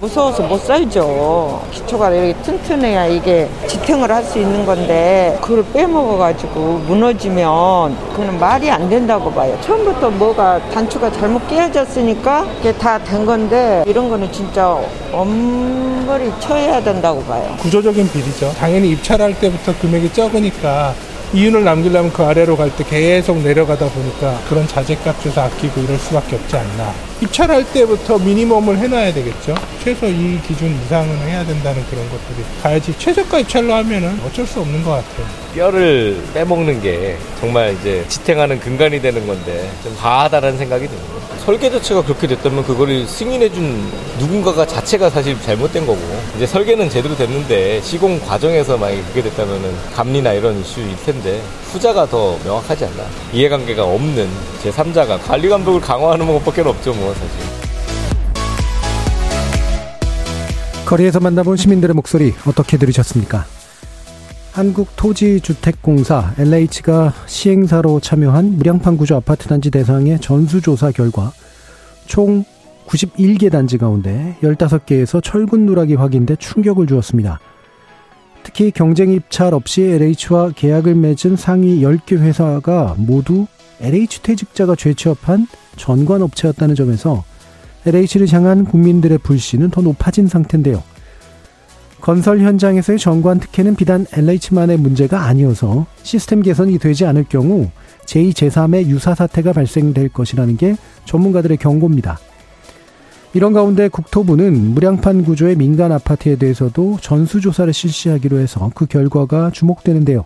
무서워서 못 살죠. 기초가 이렇게 튼튼해야 이게 지탱을 할 수 있는 건데 그걸 빼먹어가지고 무너지면 그는 말이 안 된다고 봐요. 처음부터 뭐가 단추가 잘못 끼어졌으니까 이게 다 된 건데 이런 거는 진짜 엄벌이 쳐야 된다고 봐요. 구조적인 비리죠. 당연히 입찰할 때부터 금액이 적으니까 이윤을 남기려면 그 아래로 갈 때 계속 내려가다 보니까 그런 자재값 줘서 아끼고 이럴 수밖에 없지 않나. 입찰할 때부터 미니멈을 해놔야 되겠죠. 최소 이 기준 이상은 해야 된다는 그런 것들이 가야지 최저가 입찰로 하면은 어쩔 수 없는 것 같아요. 뼈를 빼먹는 게 정말 이제 지탱하는 근간이 되는 건데 좀 과하다는 생각이 듭니다. 설계 자체가 그렇게 됐다면 그거를 승인해준 누군가가 자체가 사실 잘못된 거고 이제 설계는 제대로 됐는데 시공 과정에서 만약에 그렇게 됐다면은 감리나 이런 이슈일 텐데 후자가 더 명확하지 않나 이해관계가 없는 제 3자가 관리 감독을 강화하는 것밖에 없죠 뭐 사실. 거리에서 만나본 시민들의 목소리 어떻게 들으셨습니까? 한국토지주택공사 LH가 시행사로 참여한 무량판 구조 아파트 단지 대상의 전수조사 결과 총 91개 단지 가운데 15개에서 철근 누락이 확인돼 충격을 주었습니다. 특히 경쟁 입찰 없이 LH와 계약을 맺은 상위 10개 회사가 모두 LH 퇴직자가 재취업한 전관업체였다는 점에서 LH를 향한 국민들의 불신은 더 높아진 상태인데요. 건설 현장에서의 정관 특혜는 비단 LH만의 문제가 아니어서 시스템 개선이 되지 않을 경우 제2, 제3의 유사 사태가 발생될 것이라는 게 전문가들의 경고입니다. 이런 가운데 국토부는 무량판 구조의 민간 아파트에 대해서도 전수조사를 실시하기로 해서 그 결과가 주목되는데요.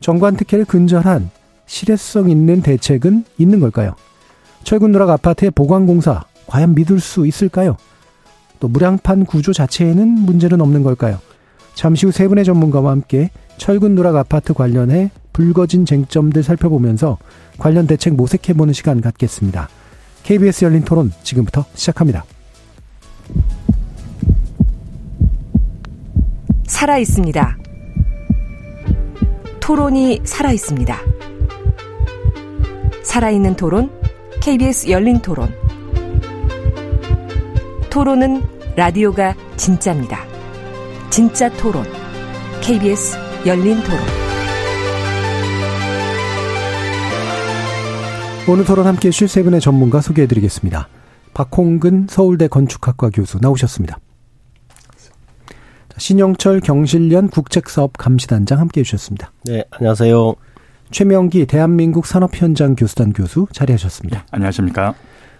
정관 특혜를 근절한 실효성 있는 대책은 있는 걸까요? 철근 누락 아파트의 보관공사 과연 믿을 수 있을까요? 또 무량판 구조 자체에는 문제는 없는 걸까요? 잠시 후 세 분의 전문가와 함께 철근 누락 아파트 관련해 불거진 쟁점들 살펴보면서 관련 대책 모색해보는 시간 갖겠습니다. KBS 열린 토론 지금부터 시작합니다. 살아 있습니다. 토론이 살아 있습니다. 살아있는 토론, KBS 열린 토론. 토론은 라디오가 진짜입니다. 진짜 토론, KBS 열린 토론. 오늘 토론 함께 해주실 세 분의 전문가 소개해 드리겠습니다. 박홍근 서울대 건축학과 교수 나오셨습니다. 신영철 경실련 국책사업 감시단장 함께 해주셨습니다. 네, 안녕하세요. 최명기 대한민국 산업현장 교수단 교수 자리하셨습니다. 네, 안녕하십니까.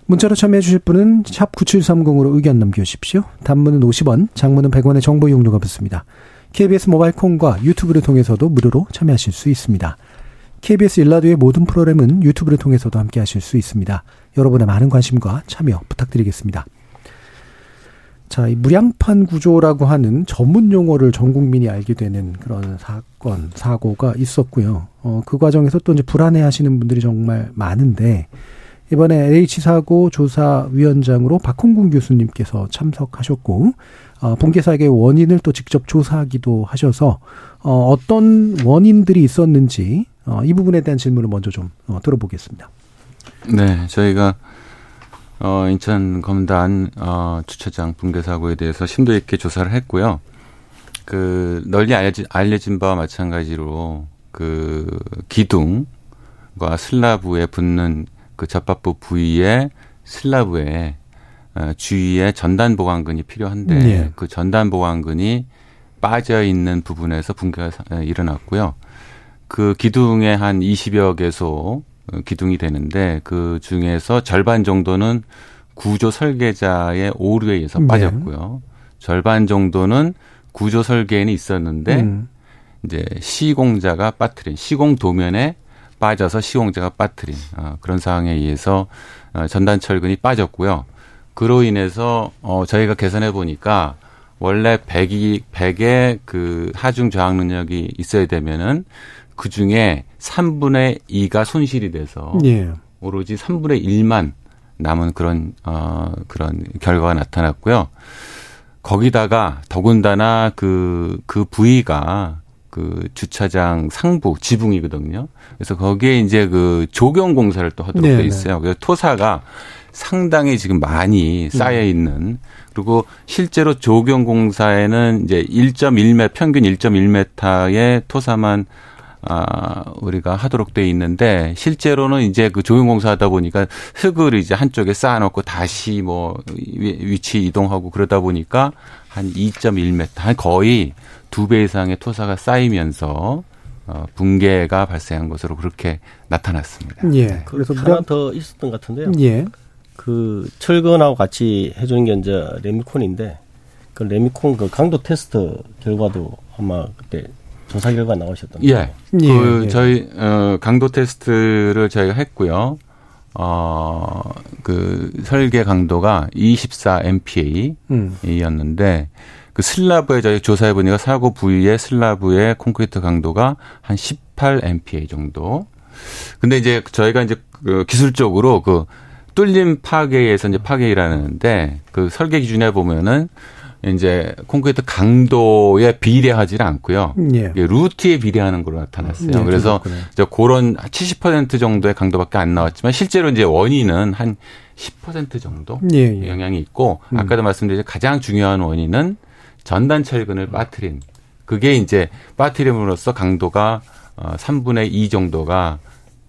문자로 참여해 주실 분은 샵 9730으로 의견 남겨주십시오. 단문은 50원, 장문은 100원의 정보 이용료가 붙습니다. KBS 모바일 콩과 유튜브를 통해서도 무료로 참여하실 수 있습니다. KBS 일라디오의 모든 프로그램은 유튜브를 통해서도 함께 하실 수 있습니다. 여러분의 많은 관심과 참여 부탁드리겠습니다. 자, 이 무량판 구조라고 하는 전문 용어를 전 국민이 알게 되는 그런 사건, 사고가 있었고요. 어, 그 과정에서 또 이제 불안해 하시는 분들이 정말 많은데, 이번에 LH 사고 조사위원장으로 박홍근 교수님께서 참석하셨고, 어, 사고의 원인을 또 직접 조사하기도 하셔서, 어, 어떤 원인들이 있었는지, 어, 이 부분에 대한 질문을 먼저 좀 어, 들어보겠습니다. 네, 저희가 어, 인천 검단 어, 주차장 붕괴 사고에 대해서 심도 있게 조사를 했고요. 그 널리 알려진, 알려진 바와 마찬가지로 그 기둥과 슬라브에 붙는 그 접합부 부위에 슬라브에 어, 주위에 전단 보강근이 필요한데 네. 그 전단 보강근이 빠져 있는 부분에서 붕괴가 일어났고요. 그 기둥에 한 20여 개소 기둥이 되는데 그 중에서 절반 정도는 구조 설계자의 오류에 의해서 네. 빠졌고요. 절반 정도는 구조 설계에는 있었는데 음. 이제 시공자가 빠뜨린 시공 도면에 빠져서 시공자가 빠뜨린 어, 그런 상황에 의해서 어, 전단 철근이 빠졌고요. 그로 인해서 어, 저희가 계산해 보니까 원래 100이 100의 그 하중 저항 능력이 있어야 되면은 그 중에 3분의 2가 손실이 돼서 예. 오로지 3분의 1만 남은 그런 어 그런 결과가 나타났고요. 거기다가 더군다나 그, 그 부위가 그 주차장 상부 지붕이거든요. 그래서 거기에 이제 그 조경 공사를 또 하도록 네네. 돼 있어요. 그래서 토사가 상당히 지금 많이 쌓여 있는 그리고 실제로 조경 공사에는 이제 1.1m 평균 1.1m의 토사만 아, 우리가 하도록 돼 있는데 실제로는 이제 그 조경 공사하다 보니까 흙을 이제 한쪽에 쌓아 놓고 다시 뭐 위- 위치 이동하고 그러다 보니까 한 2.1m 한 거의 두 배 이상의 토사가 쌓이면서 어, 붕괴가 발생한 것으로 그렇게 나타났습니다. 예. 그 그래서 하나 더 있었던 것 같은데요. 예. 그 철근하고 같이 해주는 게 이제 레미콘인데 그 레미콘 그 강도 테스트 결과도 아마 그때 조사 결과 나오셨던 예. 거예요. 예, 그 예. 저희 어 강도 테스트를 저희가 했고요. 어 그 설계 강도가 24 MPa 음. 이었는데 그 슬라브에 저희 조사해 보니까 사고 부위의 슬라브의 콘크리트 강도가 한 18 MPa 정도. 근데 이제 저희가 이제 그 기술적으로 그 뚫림 파괴에서 이제 파괴라는데 그 설계 기준에 보면은 이제 콘크리트 강도에 비례하지 않고요. 예. 루트에 비례하는 걸로 나타났어요. 예, 그래서. 이제 그런 70% 정도의 강도밖에 안 나왔지만 실제로 이제 원인은 한 10% 정도 예, 예. 영향이 있고 음. 아까도 말씀드린 가장 중요한 원인은 전단 철근을 빠뜨린 그게 이제 빠뜨림으로써 강도가 어 3분의 2 정도가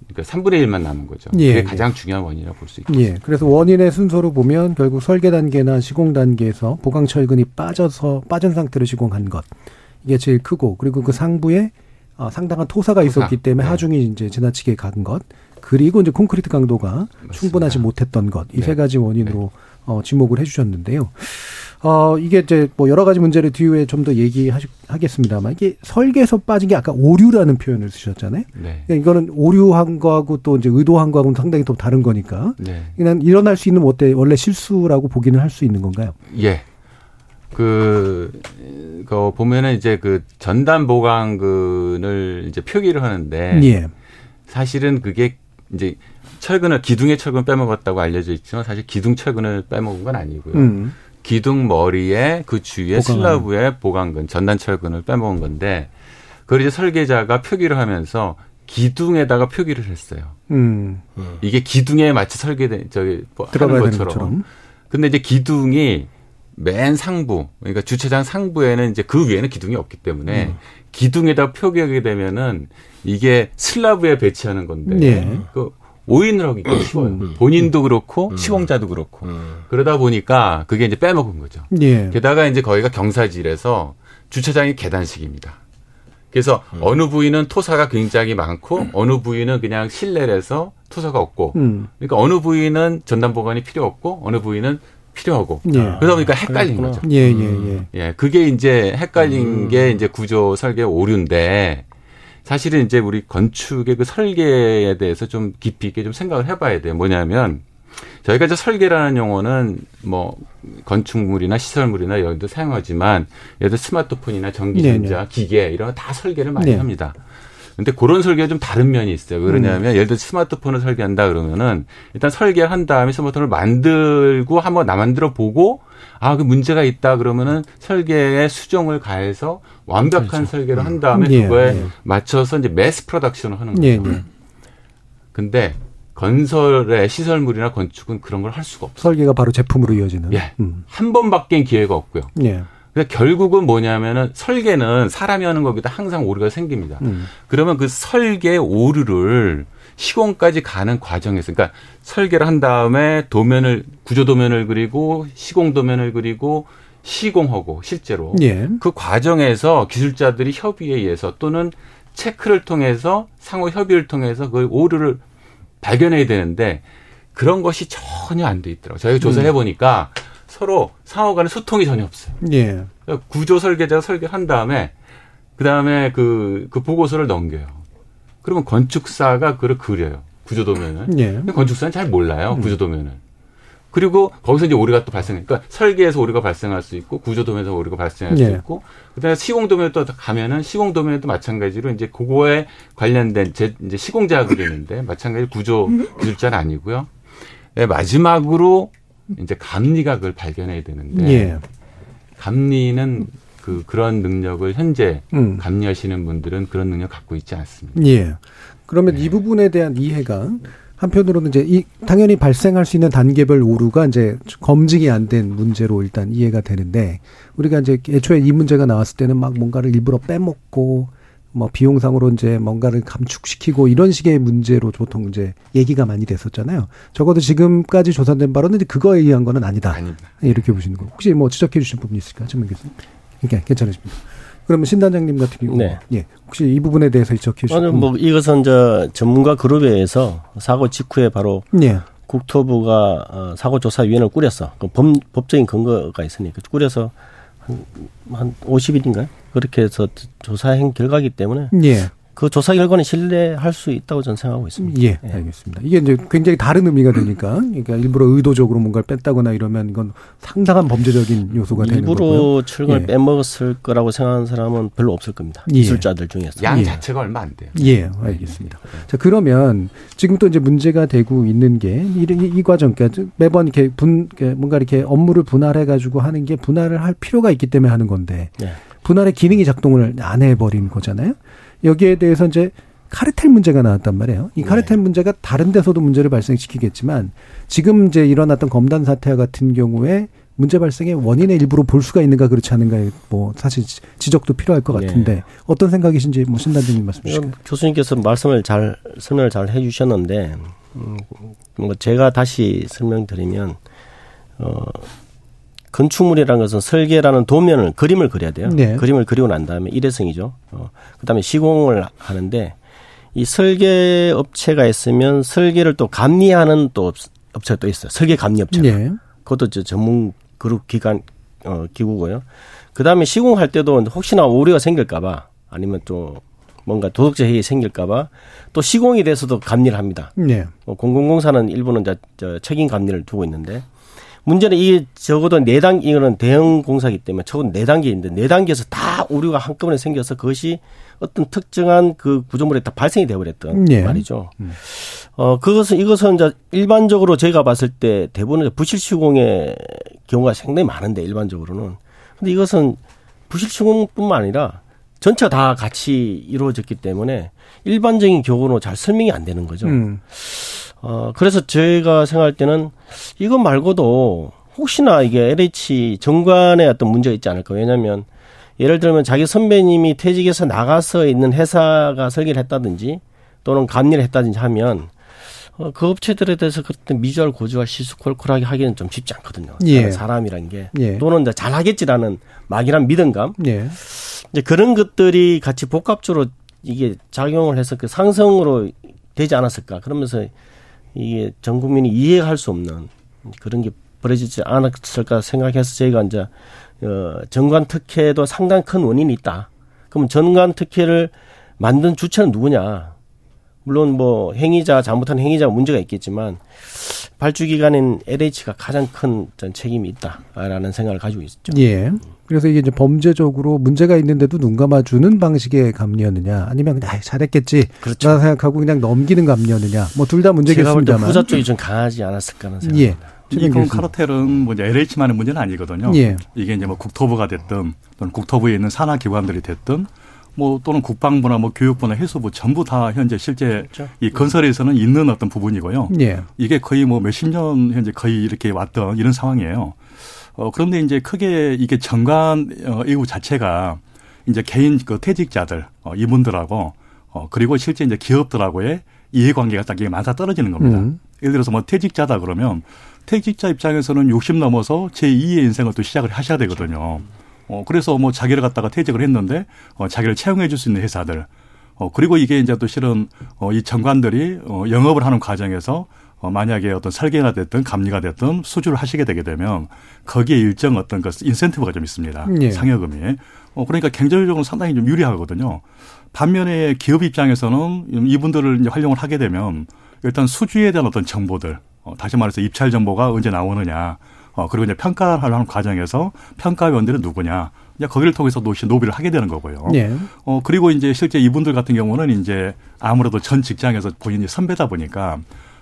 그러니까 3분의 1만 남은 거죠. 예, 그게 예. 가장 중요한 원인이라고 볼 수 있겠습니다. 예. 그래서 원인의 순서로 보면 결국 설계 단계나 시공 단계에서 보강 철근이 빠져서 빠진 상태로 시공한 것 이게 제일 크고 그리고 그 상부에 어, 상당한 토사가 토사. 있었기 때문에 네. 하중이 이제 지나치게 간 것. 그리고 이제 콘크리트 강도가 충분하지 못했던 것. 이세 네. 가지 원인으로 어, 지목을 해주셨는데요. 어, 이게 이제 뭐 여러 가지 문제를 뒤에 좀 더 얘기하겠습니다만 이게 설계에서 빠진 게 아까 오류라는 표현을 쓰셨잖아요. 네. 그러니까 이거는 오류한 거하고 또 이제 의도한 거하고는 상당히 또 다른 거니까. 네. 그냥 일어날 수 있는 뭐 어때 원래 실수라고 보기는 할 수 있는 건가요? 예. 그, 그 보면은 이제 그 전단 보강근을 이제 표기를 하는데 예. 사실은 그게 이제 철근을 기둥의 철근 빼먹었다고 알려져 있지만 사실 기둥 철근을 빼먹은 건 아니고요. 음. 기둥 머리에 그 주위에. 슬라브에 보강근 전단 철근을 빼먹은 건데 그걸 이제 설계자가 표기를 하면서 기둥에다가 표기를 했어요. 음. 이게 기둥에 마치 설계된 저기 뭐 되는 것처럼. 것처럼. 근데 이제 기둥이 맨 상부, 그러니까 주차장 상부에는 이제 그 위에는 기둥이 없기 때문에 음. 기둥에다 표기하게 되면은 이게 슬라브에 배치하는 건데 예. 그 오인을 하기가 쉬워요. 본인도 그렇고 시공자도 그렇고 그러다 보니까 그게 이제 빼먹은 거죠. 예. 게다가 이제 거기가 경사지라서 주차장이 계단식입니다. 그래서 어느 부위는 토사가 굉장히 많고 어느 부위는 그냥 실내라서 토사가 없고 음. 그러니까 어느 부위는 전단 보관이 필요 없고 어느 부위는 필요하고 예. 그러다 보니까 헷갈린 그렇구나. 거죠. 예, 예, 예. 예, 그게 이제 헷갈린 게 이제 구조 설계 오류인데 사실은 이제 우리 건축의 그 설계에 대해서 좀 깊이 있게 좀 생각을 해봐야 돼요. 뭐냐면 저희가 이제 설계라는 용어는 뭐 건축물이나 시설물이나 여기도 사용하지만 예를 들어 스마트폰이나 전기전자, 기계 이런 거 다 설계를 많이 네. 합니다. 근데 그런 설계가 좀 다른 면이 있어요. 왜 그러냐면 예를 들어 스마트폰을 설계한다 그러면은 일단 설계를 한 다음에 스마트폰을 만들고 한번 나 만들어 보고 아 그 문제가 있다 그러면은 설계에 수정을 가해서 완벽한 설계를 한 다음에 예, 그거에 예. 맞춰서 이제 매스 프로덕션을 하는 거죠. 예, 예. 근데 건설의 시설물이나 건축은 그런 걸 할 수가 없어요. 설계가 바로 제품으로 이어지는. 예. 음. 한 번밖엔 기회가 없고요. 예. 그러니까 결국은 뭐냐면은 설계는 사람이 하는 거기다 항상 오류가 생깁니다. 음. 그러면 그 설계 오류를 시공까지 가는 과정에서 그러니까 설계를 한 다음에 도면을 구조 도면을 그리고 시공 도면을 그리고 시공하고 실제로 예. 그 과정에서 기술자들이 협의에 의해서 또는 체크를 통해서 상호 협의를 통해서 그 오류를 발견해야 되는데 그런 것이 전혀 안 돼 있더라고요. 저희가 조사해 보니까 서로 상호 간에 소통이 전혀 없어요. 예. 그러니까 구조 설계자가 설계한 다음에 그 다음에 그, 그 보고서를 넘겨요. 그러면 건축사가 그걸 그려요. 구조 도면을. 예. 근데 건축사는 잘 몰라요. 구조 도면을. 그리고 거기서 이제 오류가 또 발생. 그러니까 설계에서 오류가 발생할 수 있고 구조 도면에서 오류가 발생할 수 예. 있고 그다음에 시공 도면에 또 가면은 시공 도면에도 마찬가지로 이제 그거에 관련된 제 이제 시공자가 그리는데 마찬가지로 구조 기술자는 아니고요. 네, 마지막으로 이제 감리가 그걸 발견해야 되는데 예. 감리는 그 그런 능력을 현재 음. 감리하시는 분들은 그런 능력 갖고 있지 않습니다. 예. 그러면 이 부분에 대한 이해가 한편으로는 이제 이 당연히 발생할 수 있는 단계별 오류가 이제 검증이 안 된 문제로 일단 이해가 되는데 우리가 이제 애초에 이 문제가 나왔을 때는 막 뭔가를 일부러 빼먹고 뭐 비용상으로 이제 뭔가를 감축시키고 이런 식의 문제로 보통 이제 얘기가 많이 됐었잖아요. 적어도 지금까지 조사된 바로는 이제 그거에 의한 거는 아니다. 아닙니다. 이렇게 보시는 거. 혹시 뭐 지적해 주실 부분 있을까요? 전문 교수님. 그러니까 괜찮으십니다. 그러면 신단장님 같은 경우 네. 예. 혹시 이 부분에 대해서 지적해 주실 아니, 부분. 뭐 이것은 저 전문가 그룹에 의해서 사고 직후에 바로 예. 국토부가 어, 사고조사위원회를 꾸렸어. 그 법, 법적인 근거가 있으니까 꾸려서 한, 한 50일인가요? 그렇게 해서 조사한 결과이기 때문에 예. 그 조사 결과는 신뢰할 수 있다고 저는 생각하고 있습니다. 예, 알겠습니다. 이게 이제 굉장히 다른 의미가 되니까, 그러니까 일부러 의도적으로 뭔가를 뺐다거나 이러면 이건 상당한 범죄적인 요소가 되는 거고요. 일부러 철근을 예. 빼먹었을 거라고 생각하는 사람은 별로 없을 겁니다. 예. 기술자들 중에서. 양 예. 자체가 얼마 안 돼요. 예, 알겠습니다. 자, 그러면 지금 또 이제 문제가 되고 있는 게 이, 이, 이 과정, 그러니까 매번 이렇게 분, 뭔가 이렇게 업무를 분할해 가지고 하는 게 분할을 할 필요가 있기 때문에 하는 건데 네. 분할의 기능이 작동을 안 해버린 거잖아요. 여기에 대해서 이제 카르텔 문제가 나왔단 말이에요. 이 카르텔 문제가 다른 데서도 문제를 발생시키겠지만 지금 이제 일어났던 검단 사태와 같은 경우에 문제 발생의 원인의 일부로 볼 수가 있는가 그렇지 않은가에 뭐 사실 지- 지적도 필요할 것 네. 같은데 어떤 생각이신지 뭐 신단장님 말씀 주실까요? 이건 교수님께서 말씀을 잘 설명을 잘 해주셨는데 음, 뭐 제가 다시 설명드리면 어, 건축물이라는 것은 설계라는 도면을 그림을 그려야 돼요. 네. 그림을 그리고 난 다음에 일회성이죠. 어, 그다음에 시공을 하는데 이 설계 업체가 있으면 설계를 또 감리하는 또 업- 업체가 또 있어요. 설계 감리 업체가. 예. 그것도 저 전문 그룹 기관 어 기구고요. 그다음에 시공할 때도 혹시나 오류가 생길까 봐 아니면 또 뭔가 도덕적 해이 생길까봐 또 시공에 대해서도 감리를 합니다. 네. 뭐 공공공사는 일부는 저, 저 책임 감리를 두고 있는데 문제는 이게 적어도 네 단, 이거는 대형 공사기 때문에 적어도 네 단계인데 네 단계에서 다 오류가 한꺼번에 생겨서 그것이 어떤 특정한 그 구조물에 다 발생이 되어버렸던 예. 말이죠. 어, 그것은, 이것은 이제 일반적으로 제가 봤을 때 대부분 부실 시공의 경우가 상당히 많은데 일반적으로는. 근데 이것은 부실 시공뿐만 아니라 전체가 다 같이 이루어졌기 때문에 일반적인 경우는 잘 설명이 안 되는 거죠. 음. 어, 그래서 제가 생각할 때는 이것 말고도 혹시나 이게 LH 정관에 어떤 문제가 있지 않을까. 왜냐면 예를 들면 자기 선배님이 퇴직해서 나가서 있는 회사가 설계를 했다든지 또는 감리를 했다든지 하면 어, 그 업체들에 대해서 그때 미주알 고주알 시스콜콜하게 하기는 좀 쉽지 않거든요. 예. 사람이란 게. 예. 또는 잘하겠지라는 막연한 믿음감. 예. 이제 그런 것들이 같이 복합적으로 이게 작용을 해서 그 상승으로 되지 않았을까. 그러면서 이게 전 국민이 이해할 수 없는 그런 게 벌어지지 않았을까 생각해서 저희가 이제 어, 정관 특혜도 상당히 큰 원인이 있다. 그럼 정관 특혜를 만든 주체는 누구냐? 물론 뭐 행위자 잘못한 행위자가 문제가 있겠지만 발주 기관인 LH가 가장 큰 전 책임이 있다라는 생각을 가지고 있죠. 예. 그래서 이게 이제 범죄적으로 문제가 있는데도 눈 감아주는 방식의 감리였느냐, 아니면 그냥 아, 잘했겠지, 그렇죠. 라 생각하고 그냥 넘기는 감리였느냐, 뭐 둘다 제가 볼때 문제겠습니다만. 후자 쪽이 좀 강하지 않았을까 하는 예. 생각입니다. 최근 이건. 카르텔은 뭐 이제 LH만의 문제는 아니거든요. 예. 이게 이제 뭐 국토부가 됐든 또는 국토부에 있는 산하 기관들이 됐든 뭐 또는 국방부나 뭐 교육부나 해수부 전부 다 현재 실제 그렇죠. 이 건설에서는 있는 어떤 부분이고요. 예. 이게 거의 뭐 몇십 년 현재 거의 이렇게 왔던 이런 상황이에요. 어, 그런데 이제 크게 이게 정관 어, 이후 자체가 이제 개인 그 퇴직자들 어, 이분들하고 어, 그리고 실제 이제 기업들하고의 이해관계가 딱 이게 맞아 떨어지는 겁니다. 음. 예를 들어서 뭐 퇴직자다 그러면 퇴직자 입장에서는 60 넘어서 제2의 인생을 또 시작을 하셔야 되거든요. 어, 그래서 뭐 자기를 갖다가 퇴직을 했는데 어, 자기를 채용해 줄 수 있는 회사들 어, 그리고 이게 이제 또 실은 어, 이 정관들이 어, 영업을 하는 과정에서 어, 만약에 어떤 설계가 됐든 감리가 됐든 수주를 하시게 되게 되면 거기에 일정 어떤 그 인센티브가 좀 있습니다. 예. 상여금이. 어, 그러니까 경제적으로 상당히 좀 유리하거든요. 반면에 기업 입장에서는 이분들을 이제 활용을 하게 되면 일단 수주에 대한 어떤 정보들, 어, 다시 말해서 입찰 정보가 언제 나오느냐, 어, 그리고 이제 평가를 하는 과정에서 평가위원들은 누구냐, 이제 거기를 통해서 노시 노비를 하게 되는 거고요. 예. 어, 그리고 이제 실제 이분들 같은 경우는 이제 아무래도 전 직장에서 본인이 선배다 보니까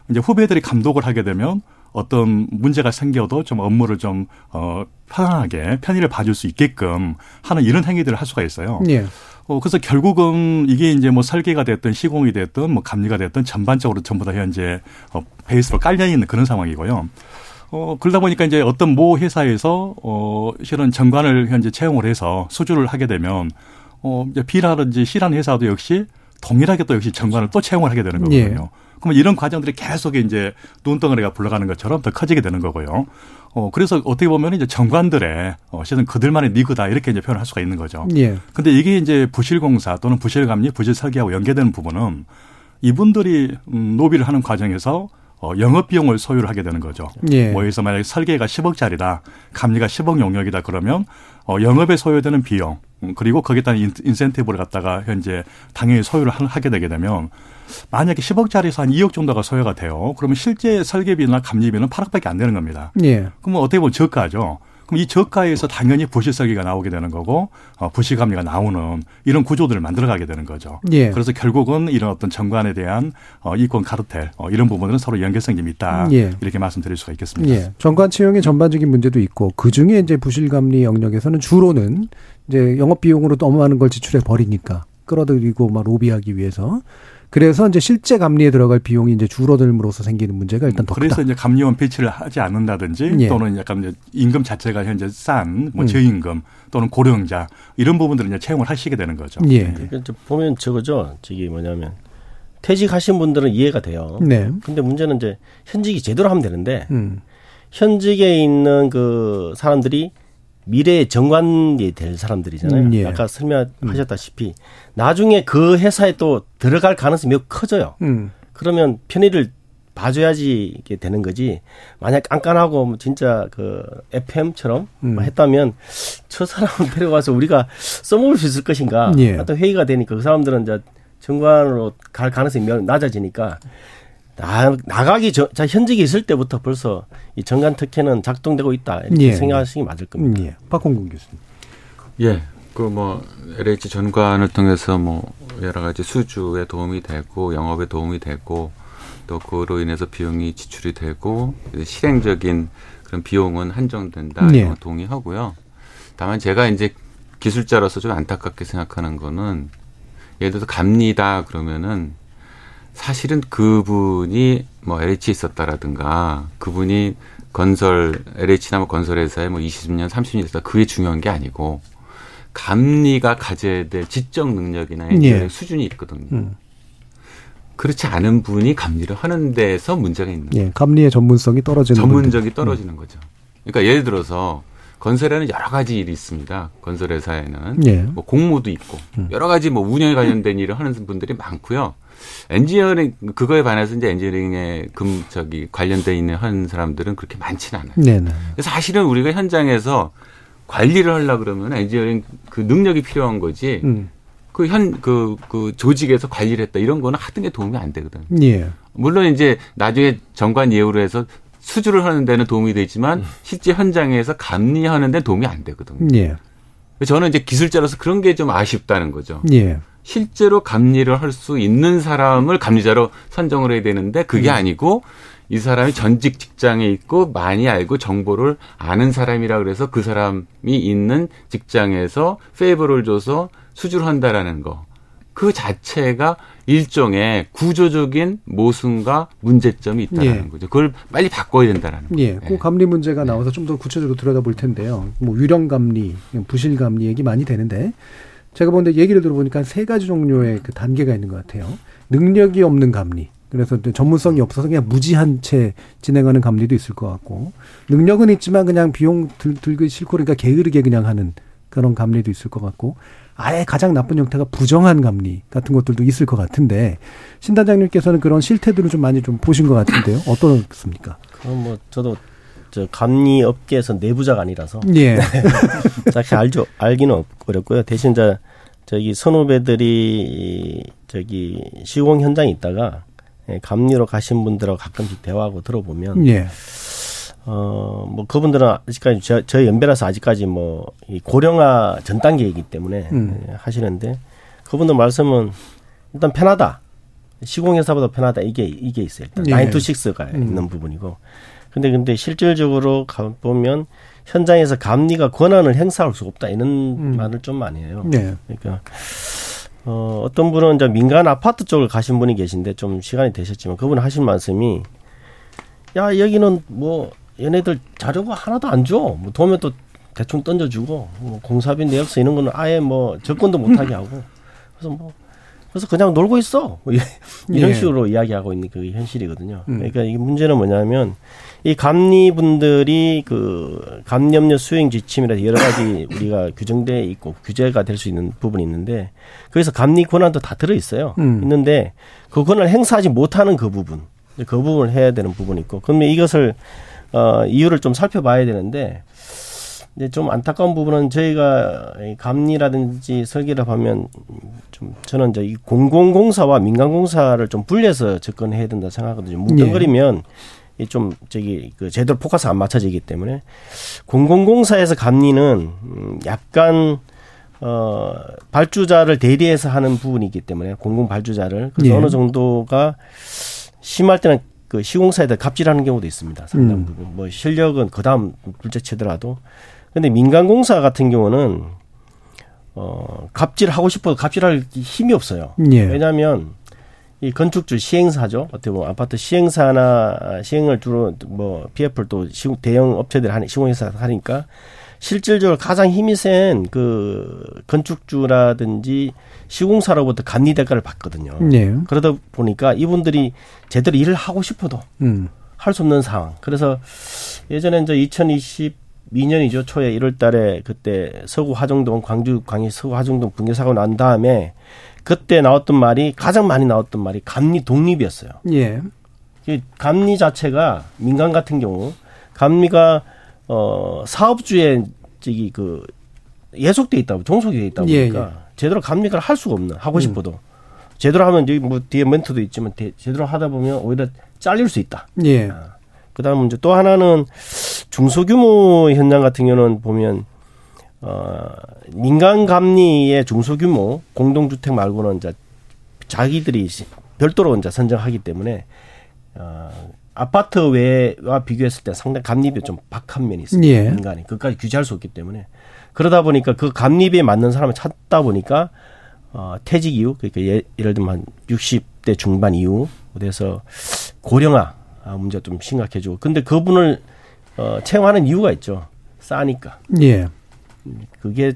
이제 후배들이 감독을 하게 되면 어떤 문제가 생겨도 좀 업무를 좀, 어, 편안하게 편의를 봐줄 수 있게끔 하는 이런 행위들을 할 수가 있어요. 예. 어, 그래서 결국은 이게 이제 뭐 설계가 됐든 시공이 됐든 뭐 감리가 됐든 전반적으로 전부 다 현재 어, 베이스로 깔려 있는 그런 상황이고요. 어, 그러다 보니까 이제 어떤 모 회사에서 어, 실은 정관을 현재 채용을 해서 수주를 하게 되면 어, 이제 B라든지 C라는 회사도 역시 동일하게 또 역시 정관을 또 채용을 하게 되는 거거든요. 예. 그러면 이런 과정들이 계속 이제 눈덩어리가 굴러가는 것처럼 더 커지게 되는 거고요. 어, 그래서 어떻게 보면 이제 정관들의 어, 실은 그들만의 니그다 이렇게 이제 표현할 수가 있는 거죠. 예. 근데 이게 이제 부실공사 또는 부실감리, 부실설계하고 연계되는 부분은 이분들이 음, 노비를 하는 과정에서 어, 영업 비용을 소유를 하게 되는 거죠. 예. 뭐 여기서 만약에 설계가 10억짜리다, 감리가 10억 용역이다 그러면 어, 영업에 소요되는 비용 음, 그리고 거기에 따른 인- 인센티브를 갖다가 현재 당연히 소유를 하- 하게 되게 되면 만약에 10억짜리에서 한 2억 정도가 소요가 돼요. 그러면 실제 설계비나 감리비는 8억밖에 안 되는 겁니다. 예. 그러면 어떻게 보면 저가죠. 그럼 이 저가에서 당연히 부실설계가 나오게 되는 거고 어, 부실감리가 나오는 이런 구조들을 만들어가게 되는 거죠. 예. 그래서 결국은 이런 어떤 정관에 대한 어, 이권 카르텔 어, 이런 부분들은 서로 연계성이 좀 있다 예. 이렇게 말씀드릴 수가 있겠습니다. 예. 정관 채용의 전반적인 문제도 있고 그 중에 이제 부실감리 영역에서는 주로는 이제 영업 비용으로 너무 많은 걸 지출해 버리니까 끌어들이고 막 로비하기 위해서 그래서 이제 실제 감리에 들어갈 비용이 이제 줄어들므로써 생기는 문제가 일단 더 그래서 크다. 이제 감리원 배치를 하지 않는다든지 예. 또는 약간 이제 임금 자체가 현재 싼뭐 음. 저임금 또는 고령자 이런 부분들을 이제 채용을 하시게 되는 거죠. 예. 그러니까 이제 보면 저거죠. 저기 뭐냐면 퇴직하신 분들은 이해가 돼요. 네. 근데 문제는 이제 현직이 제대로 하면 되는데 음. 현직에 있는 그 사람들이 미래의 정관이 될 사람들이잖아요. 음, 예. 아까 설명하셨다시피 나중에 그 회사에 또 들어갈 가능성이 매우 커져요. 음. 그러면 편의를 봐줘야지 이게 되는 거지. 만약 깐깐하고 뭐 진짜 그 FM처럼 음. 했다면 저 사람을 데려가서 우리가 써먹을 수 있을 것인가. 예. 하여튼 회의가 되니까 그 사람들은 이제 정관으로 갈 가능성이 매우 낮아지니까 나, 나가기 전, 자, 현직에 있을 때부터 벌써 이 정관 특혜는 작동되고 있다. 이렇게 예. 생각하시는 게 맞을 겁니다. 음, 예. 박홍근 교수님. 예. 그 뭐 LH 전관을 통해서 뭐 여러 가지 수주에 도움이 되고 영업에 도움이 되고 또 그로 인해서 비용이 지출이 되고 실행적인 그런 비용은 한정된다 예. 이런 동의하고요. 다만 제가 이제 기술자로서 좀 안타깝게 생각하는 거는 예를 들어서 갑니다 그러면은 사실은 그분이 뭐 LH에 있었다라든가 그분이 건설 LH나 뭐 건설회사에 뭐 20년, 30년 있었다 그게 중요한 게 아니고 감리가 가져야 될 지적 능력이나 예. 수준이 있거든요. 음. 그렇지 않은 분이 감리를 하는 데서 문제가 있는 거예요. 예. 감리의 전문성이 떨어지는 전문적이 분들. 떨어지는 거죠. 그러니까 예를 들어서 건설에는 여러 가지 일이 있습니다. 건설회사에는 예. 뭐 공무도 있고 음. 여러 가지 뭐 운영에 관련된 일을 하는 분들이 많고요. 엔지니어링 그거에 반해서 이제 엔지니어링에 금 저기 관련돼 있는 한 사람들은 그렇게 많지는 않아요. 네, 네. 그래서 사실은 우리가 현장에서 관리를 하려 그러면 엔지니어링 그 능력이 필요한 거지. 음. 그 현 그 그 조직에서 관리를 했다 이런 거는 하등에 도움이 안 되거든. 예. 물론 이제 나중에 정관 예우로 해서 수주를 하는 데는 도움이 되지만 실제 현장에서 감리하는 데 도움이 안 되거든요. 예. 저는 이제 기술자로서 그런 게 좀 아쉽다는 거죠. 예. 실제로 감리를 할 수 있는 사람을 감리자로 선정을 해야 되는데 그게 아니고 이 사람이 전직 직장에 있고 많이 알고 정보를 아는 사람이라 그래서 그 사람이 있는 직장에서 페이버를 줘서 수주를 한다라는 거. 그 자체가 일종의 구조적인 모순과 문제점이 있다는 예. 거죠. 그걸 빨리 바꿔야 된다라는 거죠. 예, 그 감리 문제가 나와서 좀 더 구체적으로 들여다볼 텐데요. 뭐 유령 감리, 부실 감리 얘기 많이 되는데 제가 보는데 얘기를 들어보니까 세 가지 종류의 그 단계가 있는 것 같아요. 능력이 없는 감리. 그래서 전문성이 없어서 그냥 무지한 채 진행하는 감리도 있을 것 같고 능력은 있지만 그냥 비용 들, 들기 싫고 그러니까 게으르게 그냥 하는 그런 감리도 있을 것 같고 아예 가장 나쁜 형태가 부정한 감리 같은 것들도 있을 것 같은데 신 단장님께서는 그런 실태들을 좀 많이 좀 보신 것 같은데요. 어떻습니까? 그럼 뭐 저도 저 감리 업계에서 내부자가 아니라서 예. 딱히 알죠 알기는 없- 어렵고요. 대신 이제 저기 선후배들이 저기 시공 현장에 있다가 예, 감리로 가신 분들하고 가끔씩 대화하고 들어보면 예. 어뭐 그분들은 아직까지 저, 저희 연배라서 아직까지 뭐 이 고령화 전 단계이기 때문에 음. 예, 하시는데 그분들 말씀은 일단 편하다. 시공회사보다 편하다. 이게 이게 있어요. 일단 예. 9 to 6가 음. 있는 부분이고 근데 근데 실질적으로 가 보면 현장에서 감리가 권한을 행사할 수 없다 이런 음. 말을 좀 많이 해요. 네. 그러니까 어 어떤 분은 이제 민간 아파트 쪽을 가신 분이 계신데 좀 시간이 되셨지만 그분 하신 말씀이 야 여기는 뭐 얘네들 자료가 하나도 안 줘. 뭐 도면도 대충 던져주고 뭐 공사비 내역서 이런 거는 아예 뭐 접근도 못하게 하고 그래서 뭐 그래서 그냥 놀고 있어 뭐 이런 예. 식으로 이야기하고 있는 그 현실이거든요. 음. 그러니까 이 문제는 뭐냐면 이 감리분들이 그 감염료 수행 지침이라 여러 가지 우리가 규정돼 있고 규제가 될 수 있는 부분이 있는데 거기서 감리 권한도 다 들어 있어요. 음. 있는데 그 권한을 행사하지 못하는 그 부분, 그 부분을 해야 되는 부분이 있고 그러면 이것을 어 이유를 좀 살펴봐야 되는데 이제 좀 안타까운 부분은 저희가 이 감리라든지 설계를 하면 좀 저는 이제 이 공공공사와 민간공사를 좀 분리해서 접근해야 된다 생각하거든요. 뭉뚱거리면 이 좀 저기 그 제대로 포커스 안 맞춰지기 때문에 공공공사에서 감리는 음 약간 어 발주자를 대리해서 하는 부분이기 때문에 공공 발주자를 그래서 예. 어느 정도가 심할 때는 그 시공사에다 갑질하는 경우도 있습니다. 상당 음. 부분 뭐 실력은 그 다음 둘째 치더라도 근데 민간 공사 같은 경우는 어 갑질하고 싶어도 갑질할 힘이 없어요. 예. 왜냐하면 이 건축주 시행사죠. 어떻게 보면 아파트 시행사나 시행을 주로 뭐 PF를 또 시공 대형 업체들 하는 시공회사 하니까 실질적으로 가장 힘이 센 그 건축주라든지 시공사로부터 감리 대가를 받거든요. 예. 그러다 보니까 이분들이 제대로 일을 하고 싶어도 음. 할수 없는 상황. 그래서 예전에 이제 2022년이죠. 초에 1월 달에 그때 서구 화정동, 광주 광희 서구 화정동 붕괴 사고 난 다음에 그때 나왔던 말이 가장 많이 나왔던 말이 감리 독립이었어요. 예. 이 감리 자체가 민간 같은 경우 감리가 어 사업주의 저기 그 예속돼 있다 종속이 돼 있다 예, 보니까 제대로 감리를 할 수가 없는 하고 싶어도 제대로 하면 여기 뭐 뒤에 멘트도 있지만 대- 제대로 하다 보면 오히려 잘릴 수 있다. 예. 그다음 문제 또 하나는 중소규모 현장 같은 경우는 보면 어 민간 감리의 중소규모 공동주택 말고는 이제 자기들이 시- 별도로 이제 선정하기 때문에 어 아파트 외와 비교했을 때 상당히 감립이 좀 박한 면이 있습니다. 예. 민간이 그까지 규제할 수 없기 때문에 그러다 보니까 그 감립에 맞는 사람을 찾다 보니까 어 퇴직 이후 그러니까 예, 예를 들면 한 60대 중반 이후 그래서 고령화 아, 문제가 좀 심각해지고 근데 그분을 어 채용하는 이유가 있죠. 싸니까. 예. 그게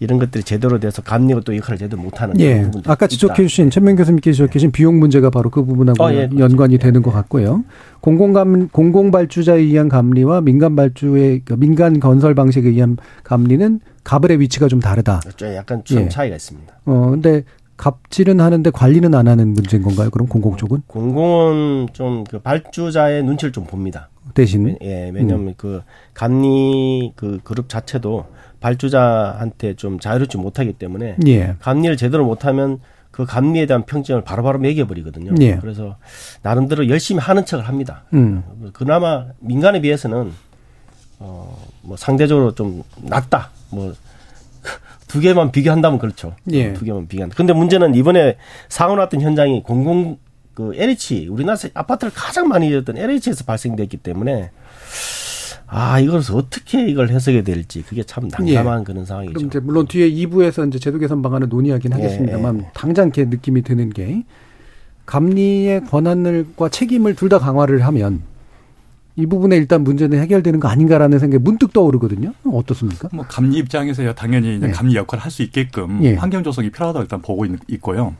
이런 것들이 제대로 돼서 감리가 또 역할을 제대로 못하는 예. 아까. 지적해 주신 천명 교수님께 지적해 주신 비용 문제가 바로 그 부분하고 어, 예, 연관이 되는 것 같고요. 공공감 공공 발주자에 의한 감리와 민간 발주의 그 민간 건설 방식에 의한 감리는 가불의 위치가 좀 다르다. 좀 약간 좀 예. 차이가 있습니다. 어 근데 갑질은 하는데 관리는 안 하는 문제인 건가요? 그럼 공공 쪽은 공공은 좀 그 발주자의 눈치를 좀 봅니다. 대신 예, 왜냐하면 그 감리 그 그룹 자체도 발주자한테 좀 자유롭지 못하기 때문에 예. 감리를 제대로 못하면 그 감리에 대한 평점을 바로바로 매겨버리거든요. 예. 그래서 나름대로 열심히 하는 척을 합니다. 음. 그나마 민간에 비해서는 어뭐 상대적으로 좀 낫다. 뭐 두 개만 비교한다면 그렇죠. 예. 두 개만 비교한다. 근데 문제는 이번에 사고 났던 현장이 공공 그 LH 우리나라 아파트를 가장 많이 지었던 LH에서 발생됐기 때문에 아 이것을 어떻게 이걸 해석해야 될지 그게 참 난감한 그런 상황이죠. 그럼 이제 물론 뒤에 2부에서 이제 제도 개선 방안을 논의하긴 예, 하겠습니다만 예. 당장 이렇게 느낌이 드는 게 감리의 권한을과 책임을 둘 다 강화를 하면 이 부분에 일단 문제는 해결되는 거 아닌가라는 생각이 문득 떠오르거든요. 어떻습니까? 뭐 감리 입장에서야 당연히 이제 네. 감리 역할을 할 수 있게끔 예. 환경 조성이 필요하다고 일단 보고 있, 있고요.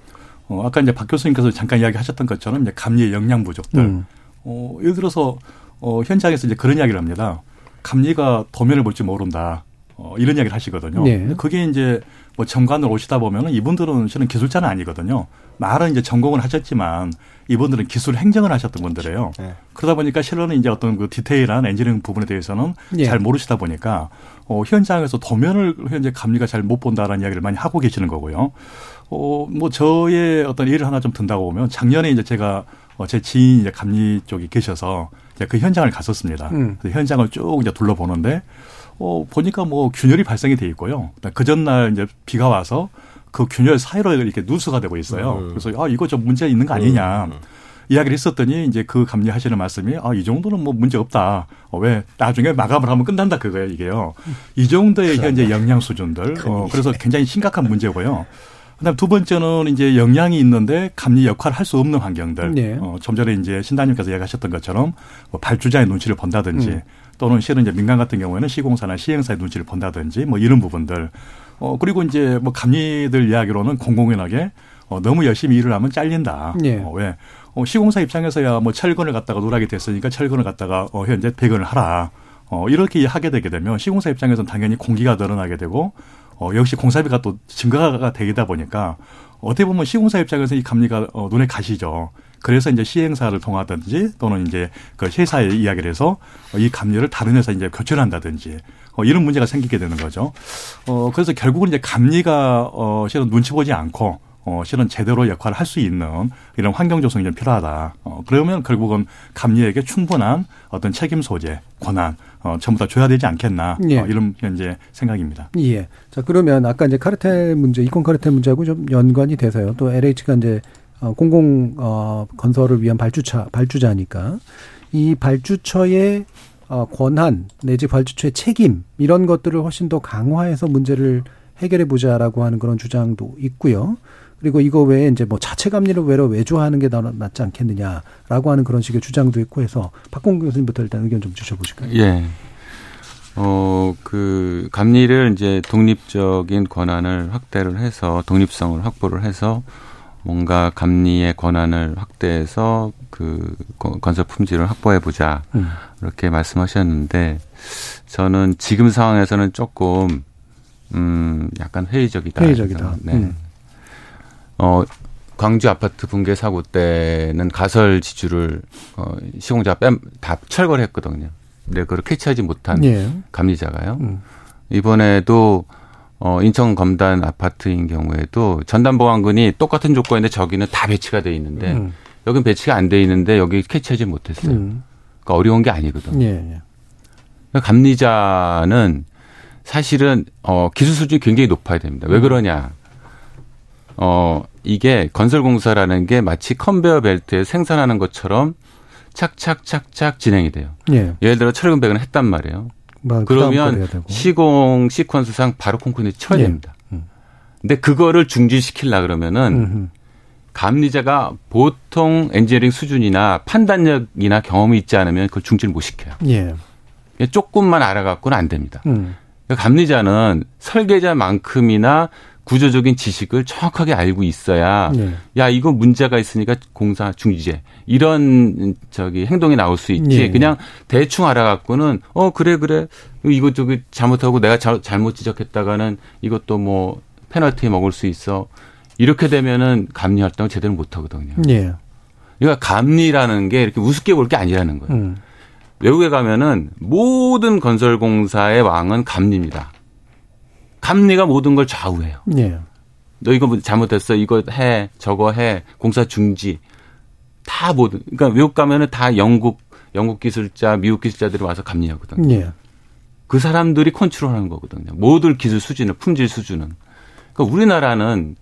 어, 아까 이제 박 교수님께서 잠깐 이야기하셨던 것처럼 이제 감리의 역량 부족들. 음. 어, 예를 들어서 어, 현장에서 이제 그런 이야기를 합니다. 감리가 도면을 볼줄 모른다. 어, 이런 이야기를 하시거든요. 네. 근데 그게 이제 뭐 정관을 오시다 보면은 이분들은 실은 기술자는 아니거든요. 말은 이제 전공을 하셨지만 이분들은 기술 행정을 하셨던 분들이에요. 네. 그러다 보니까 실로는 이제 어떤 그 디테일한 엔지니어링 부분에 대해서는 예. 잘 모르시다 보니까 어, 현장에서 도면을 현재 감리가 잘 못 본다라는 이야기를 많이 하고 계시는 거고요. 어, 뭐 저의 어떤 예를 하나 좀 든다고 보면 작년에 이제 제가 어, 제 지인 이제 감리 쪽에 계셔서 이제 그 현장을 갔었습니다. 음. 현장을 쭉 이제 둘러보는데 어, 보니까 뭐 균열이 발생이 돼 있고요. 그 전날 이제 비가 와서 그 균열 사이로 이렇게 누수가 되고 있어요. 음. 그래서 아, 이거 좀 문제 있는 거 아니냐. 이야기를 했었더니 이제 그 감리하시는 말씀이 아, 이 정도는 뭐 문제 없다. 어, 왜 나중에 마감을 하면 끝난다 그거예요, 이게요. 이 정도의 현재 영양 수준들. 어, 그래서 굉장히 심각한 문제고요. 그다음 두 번째는 이제 영향이 있는데 감리 역할을 할 수 없는 환경들. 네. 어, 좀 전에 이제 신다님께서 얘기하셨던 것처럼 뭐 발주자의 눈치를 본다든지 음. 또는 실은 이제 민간 같은 경우에는 시공사나 시행사의 눈치를 본다든지 뭐 이런 부분들. 어, 그리고 이제 뭐 감리들 이야기로는 공공연하게 어, 너무 열심히 일을 하면 잘린다. 예. 어, 왜? 어, 시공사 입장에서야 뭐 철근을 갖다가 누락이 됐으니까 철근을 갖다가 어, 현재 배건을 하라. 어, 이렇게 하게 되게 되면 시공사 입장에서는 당연히 공기가 늘어나게 되고 어, 역시 공사비가 또 증가가 되다 보니까 어떻게 보면 시공사 입장에서 이 감리가 어, 눈에 가시죠. 그래서 이제 시행사를 통하든지 또는 이제 그 회사에 이야기를 해서 어, 이 감리를 다른 회사 이제 교체한다든지 어, 이런 문제가 생기게 되는 거죠. 어, 그래서 결국은 이제 감리가 어, 실은 눈치 보지 않고 어, 실은 제대로 역할을 할 수 있는 이런 환경 조성이 좀 필요하다. 어, 그러면 결국은 감리에게 충분한 어떤 책임 소재, 권한, 어, 전부 다 줘야 되지 않겠나. 예. 어, 이런 현재 생각입니다. 예. 자, 그러면 아까 이제 카르텔 문제, 이권 카르텔 문제하고 좀 연관이 돼서요. 또 LH가 이제 어, 공공 어, 건설을 위한 발주차, 발주자니까 이 발주처의 어, 권한 내지 발주처의 책임 이런 것들을 훨씬 더 강화해서 문제를 해결해 보자라고 하는 그런 주장도 있고요. 그리고 이거 외에 이제 뭐 자체 감리를 외로 외주화하는 게더 낫지 않겠느냐라고 하는 그런 식의 주장도 있고 해서 박공 교수님부터 일단 의견 좀 주셔보실까요? 예. 어, 그, 감리를 이제 독립적인 권한을 확대를 해서, 독립성을 확보를 해서, 뭔가 감리의 권한을 확대해서 그 거- 건설 품질을 확보해 보자. 음. 이렇게 말씀하셨는데, 저는 지금 상황에서는 조금, 음, 약간 회의적이다. 회의적이다. 네. 음. 어, 광주 아파트 붕괴 사고 때는 가설 지주를 어, 시공자가 뺨, 다 철거를 했거든요. 근데 그걸 캐치하지 못한 예. 감리자가요. 음. 이번에도 어, 인천 검단 아파트인 경우에도 전단 보강근이 똑같은 조건인데 저기는 다 배치가 돼 있는데 음. 여긴 배치가 안 돼 있는데 여기 캐치하지 못했어요. 음. 그러니까 어려운 게 아니거든요. 예. 예. 그러니까 감리자는 사실은 어 기술 수준이 굉장히 높아야 됩니다. 왜 그러냐? 어 이게 건설 공사라는 게 마치 컨베어 벨트에 생산하는 것처럼 착착착착 진행이 돼요. 예. 예를 들어 철근 배근을 했단 말이에요. 뭐 그러면. 시공 시퀀스상 바로 콘크리트 쳐야 예. 됩니다. 음. 근데 그거를 중지시키려 그러면은 음흠. 감리자가 보통 엔지니어링 수준이나 판단력이나 경험이 있지 않으면 그걸 중지를 못 시켜요. 예. 조금만 알아갖고는 안 됩니다. 음. 그러니까 감리자는 설계자만큼이나 구조적인 지식을 정확하게 알고 있어야 예. 야 이거 문제가 있으니까 공사 중지제 이런 저기 행동이 나올 수 있지 예. 그냥 대충 알아갖고는 어 그래 그래 이거 저기 잘못하고 내가 자- 잘못 지적했다가는 이것도 뭐 페널티 먹을 수 있어 이렇게 되면은 감리 활동을 제대로 못 하거든요. 예. 그러니까 감리라는 게 이렇게 우습게 볼 게 아니라는 거예요. 음. 외국에 가면은 모든 건설공사의 왕은 감리입니다. 감리가 모든 걸 좌우해요. 예. 너 이거 뭐 잘못했어. 이거 해. 저거 해. 공사 중지. 다 모든. 그러니까 외국 가면은 다 영국, 영국 기술자, 미국 기술자들이 와서 감리하거든요. 예. 그 사람들이 컨트롤하는 거거든요. 모든 기술 수준을, 품질 수준은. 그러니까 우리나라는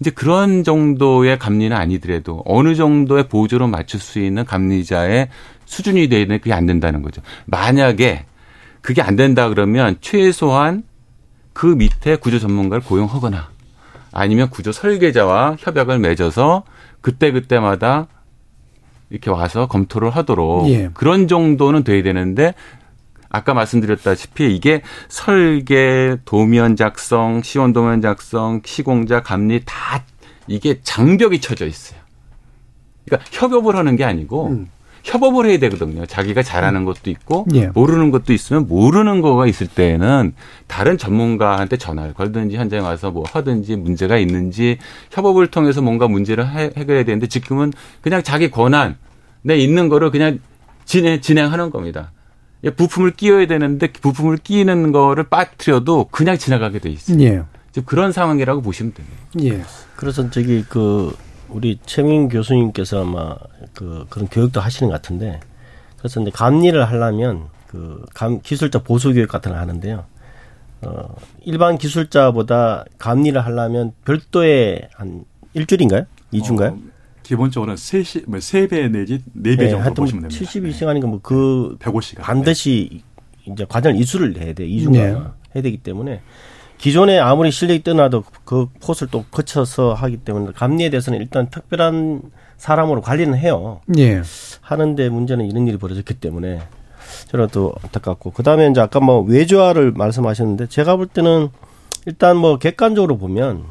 이제 그런 정도의 감리는 아니더라도 어느 정도의 보조로 맞출 수 있는 감리자의 수준이 되는 그게 안 된다는 거죠. 만약에 그게 안 된다 그러면 최소한 그 밑에 구조 전문가를 고용하거나 아니면 구조 설계자와 협약을 맺어서 그때 그때마다 이렇게 와서 검토를 하도록 예. 그런 정도는 돼야 되는데 아까 말씀드렸다시피 이게 설계, 도면 작성, 시원 도면 작성, 시공자, 감리 다 이게 장벽이 쳐져 있어요. 그러니까 협업을 하는 게 아니고 음. 협업을 해야 되거든요. 자기가 잘하는 것도 있고 예. 모르는 것도 있으면 모르는 거가 있을 때는 다른 전문가한테 전화를 걸든지 현장에 와서 뭐 하든지 문제가 있는지 협업을 통해서 뭔가 문제를 해, 해결해야 되는데 지금은 그냥 자기 권한 내 있는 거를 그냥 진행, 진행하는 겁니다. 예, 부품을 끼워야 되는데 부품을 끼는 거를 빠뜨려도 그냥 지나가게 돼 있어요. 예. 지금 그런 상황이라고 보시면 됩니다. 예. 그래서 저기 그 우리 최민 교수님께서 아마 그 그런 교육도 하시는 것 같은데 그래서 이제 감리를 하려면 그 감 기술자 보수 교육 같은 걸 하는데요. 어 일반 기술자보다 감리를 하려면 별도의 한 일주일인가요? 이주인가요? 기본적으로는 3시, 뭐 3배 내지 4배 정도 보시면 됩니다. 72시간이니까 뭐 그 105시간. 반드시 이제 과정을 이수를 해야 돼. 이주가 네. 해야 되기 때문에 기존에 아무리 실력이 떠나도 그 포스를 또 거쳐서 하기 때문에 감리에 대해서는 일단 특별한 사람으로 관리는 해요. 예. 하는데 문제는 이런 일이 벌어졌기 때문에 저는 또 안타깝고 그다음에 이제 아까 뭐 외주화를 말씀하셨는데 제가 볼 때는 일단 뭐 객관적으로 보면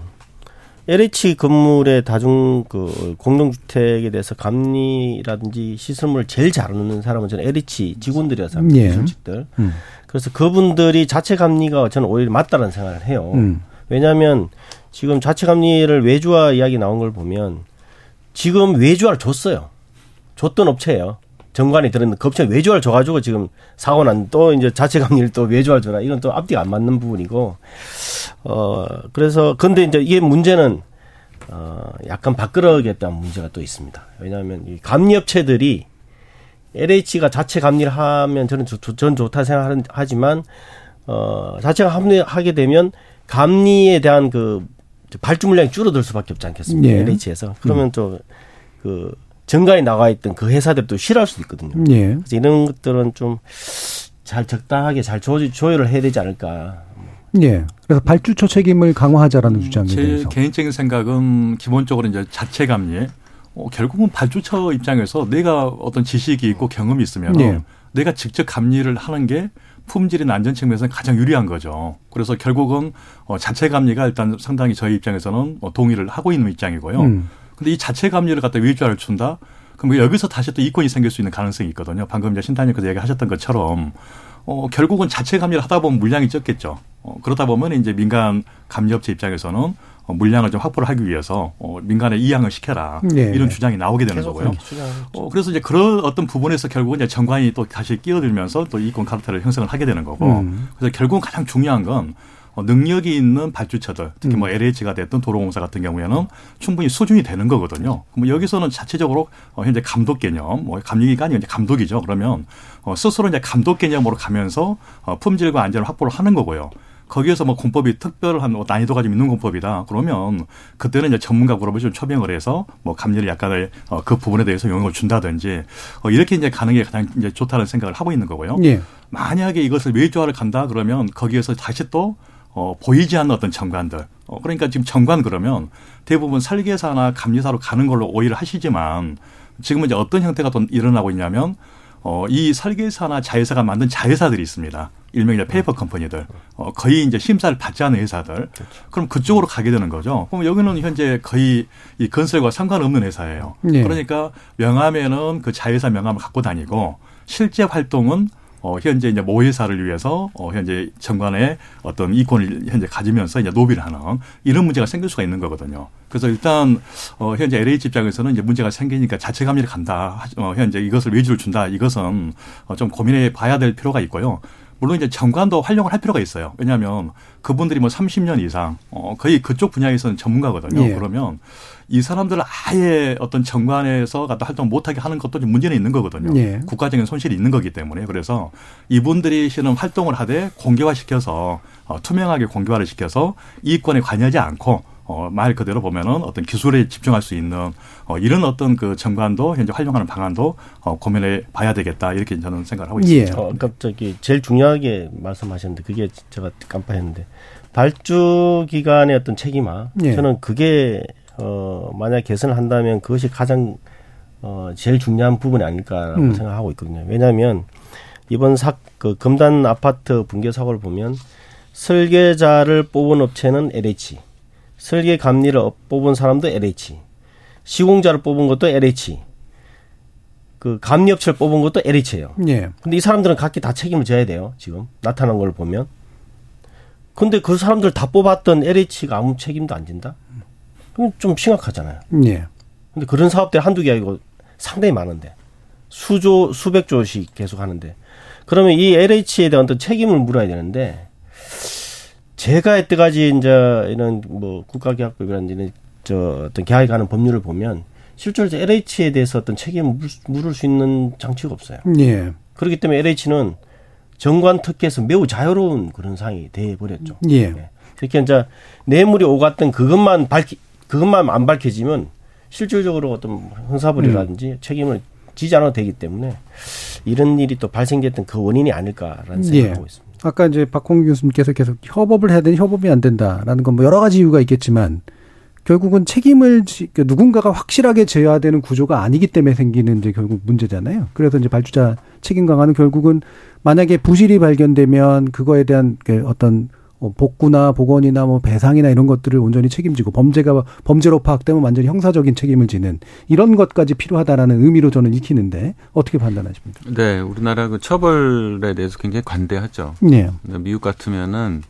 LH 건물의 다중 그 공동주택에 대해서 감리라든지 시설물을 제일 잘하는 사람은 저는 LH 직원들이라서 합니다. 예. 기술직들. 음. 그래서 그분들이 자체 감리가 저는 오히려 맞다는 생각을 해요. 음. 왜냐하면 지금 자체 감리를 외주화 이야기 나온 걸 보면 지금 외주화를 줬어요. 줬던 업체예요. 정관이 들었는 그 업체 외주화를 줘가지고 지금 사고 난 또 이제 자체 감리를 또 외주화를 줘라 이건 또 앞뒤가 안 맞는 부분이고 어 그래서 근데 이제 이게 문제는 어 약간 바꾸어야겠다는 문제가 또 있습니다. 왜냐하면 이 감리 업체들이 LH가 자체 감리를 하면 저는 좋, 전 좋다 생각하지만 어 자체가 합리하게 되면 감리에 대한 그 발주 물량이 줄어들 수밖에 없지 않겠습니까? 예. LH에서 그러면 또그 정가에 나와 있던 그 회사들도 싫어할 수도 있거든요. 예. 그래서 이런 것들은 좀 잘 적당하게 잘 조, 조율을 해야 되지 않을까. 예. 그래서 발주처 책임을 강화하자라는 주장에 제 대해서. 개인적인 생각은 기본적으로 이제 자체 감리. 어, 결국은 발주처 입장에서 내가 어떤 지식이 있고 경험이 있으면 예. 내가 직접 감리를 하는 게 품질이나 안전 측면에서는 가장 유리한 거죠. 그래서 결국은 어, 자체 감리가 일단 상당히 저희 입장에서는 어, 동의를 하고 있는 입장이고요. 음. 근데 이 자체 감리를 갖다 위주화를 준다? 그럼 여기서 다시 또 이권이 생길 수 있는 가능성이 있거든요. 방금 이제 신단님께서 얘기하셨던 것처럼 어, 결국은 자체 감리를 하다 보면 물량이 적겠죠. 어, 그러다 보면 이제 민간 감리업체 입장에서는 어, 물량을 좀 확보를 하기 위해서 어, 민간에 이양을 시켜라 네. 이런 주장이 나오게 되는 거고요. 어, 그래서 이제 그런 어떤 부분에서 결국은 이제 정관이 또 다시 끼어들면서 또 이권 카르텔을 형성을 하게 되는 거고 음. 그래서 결국은 가장 중요한 건 어, 능력이 있는 발주처들, 특히 음. 뭐 LH가 됐든 도로공사 같은 경우에는 충분히 수준이 되는 거거든요. 그럼 여기서는 자체적으로 어, 현재 감독 개념, 뭐 감리기가 아니고 이제 감독이죠. 그러면 어, 스스로 이제 감독 개념으로 가면서 어, 품질과 안전을 확보를 하는 거고요. 거기에서 뭐 공법이 특별한 뭐 난이도가 좀 있는 공법이다. 그러면 그때는 이제 전문가 그룹을 좀 초빙을 해서 뭐 감리를 약간의 어, 그 부분에 대해서 영향을 준다든지 어, 이렇게 이제 가는 게 가장 이제 좋다는 생각을 하고 있는 거고요. 예. 만약에 이것을 외주화를 간다 그러면 거기에서 다시 또 어, 보이지 않는 어떤 전관들. 어, 그러니까 지금 전관 그러면 대부분 설계사나 감리사로 가는 걸로 오히려 하시지만 지금은 이제 어떤 형태가 또 일어나고 있냐면 어, 이 설계사나 자회사가 만든 자회사들이 있습니다. 일명 이제 페이퍼 컴퍼니들. 어, 거의 이제 심사를 받지 않은 회사들. 그럼 그쪽으로 가게 되는 거죠. 그럼 여기는 현재 거의 이 건설과 상관없는 회사예요. 네. 그러니까 명함에는 그 자회사 명함을 갖고 다니고 실제 활동은 어, 현재 이제 모회사를 위해서 어, 현재 정관의 어떤 이권을 현재 가지면서 이제 노비를 하는 이런 문제가 생길 수가 있는 거거든요. 그래서 일단 어, 현재 LH 입장에서는 이제 문제가 생기니까 자체 감리를 간다. 하- 어, 현재 이것을 외주를 준다. 이것은 어, 좀 고민해 봐야 될 필요가 있고요. 물론 이제 정관도 활용을 할 필요가 있어요. 왜냐하면 그분들이 뭐 30년 이상 어, 거의 그쪽 분야에서는 전문가거든요. 예. 그러면 이 사람들을 아예 어떤 정관에서 갖다 활동 못하게 하는 것도 좀 문제는 있는 거거든요. 예. 국가적인 손실이 있는 거기 때문에 그래서 이분들이 실은 활동을 하되 공개화 시켜서 어, 투명하게 공개화를 시켜서 이익권에 관여하지 않고 어, 말 그대로 보면은 어떤 기술에 집중할 수 있는 어, 이런 어떤 그 정관도 현재 활용하는 방안도 어, 고민해 봐야 되겠다 이렇게 저는 생각을 하고 예. 있습니다. 어, 갑자기 제일 중요하게 말씀하셨는데 그게 제가 깜빡했는데 발주 기관의 어떤 책임화 예. 저는 그게 어 만약 개선을 한다면 그것이 가장 어 제일 중요한 부분이 아닐까라고 음. 생각하고 있거든요. 왜냐하면 이번 사 그 금단 아파트 붕괴 사고를 보면 설계자를 뽑은 업체는 LH, 설계 감리를 업- 뽑은 사람도 LH, 시공자를 뽑은 것도 LH, 그 감리업체를 뽑은 것도 LH예요. 예. 근데 이 사람들은 각기 다 책임을 져야 돼요. 지금 나타난 걸 보면. 근데 그 사람들 다 뽑았던 LH가 아무 책임도 안 진다? 그럼 좀 심각하잖아요. 예. 근데 그런 사업들이 한두 개 아니고 상당히 많은데. 수조, 수백 조씩 계속 하는데. 그러면 이 LH에 대한 어떤 책임을 물어야 되는데, 제가 여태까지 이제 이런 뭐 국가계약법이라든지 저 어떤 계약에 관한 법률을 보면 실제로 LH에 대해서 어떤 책임을 물- 물을 수 있는 장치가 없어요. 예. 그렇기 때문에 LH는 정관 특혜에서 매우 자유로운 그런 상이 돼 버렸죠. 예. 이렇게 이제 뇌물이 오갔던 그것만 밝히 그것만 안 밝혀지면 실질적으로 어떤 형사벌이라든지 음. 책임을 지지 않아도 되기 때문에 이런 일이 또 발생됐던 그 원인이 아닐까라는 예. 생각하고 있습니다. 아까 이제 박홍 교수님께서 계속 협업을 해야 되는 협업이 안 된다라는 건 뭐 여러 가지 이유가 있겠지만 결국은 책임을 지, 그러니까 누군가가 확실하게 져야 되는 구조가 아니기 때문에 생기는 이제 결국 문제잖아요. 그래서 이제 발주자 책임 강화는 결국은 만약에 부실이 발견되면 그거에 대한 그 어떤 어, 복구나 복원이나 뭐 배상이나 이런 것들을 온전히 책임지고 범죄가 범죄로 파악되면 완전히 형사적인 책임을 지는 이런 것까지 필요하다라는 의미로 저는 읽히는데 어떻게 판단하십니까? 네, 우리나라 그 처벌에 대해서 굉장히 관대하죠. 네. 미국 같으면은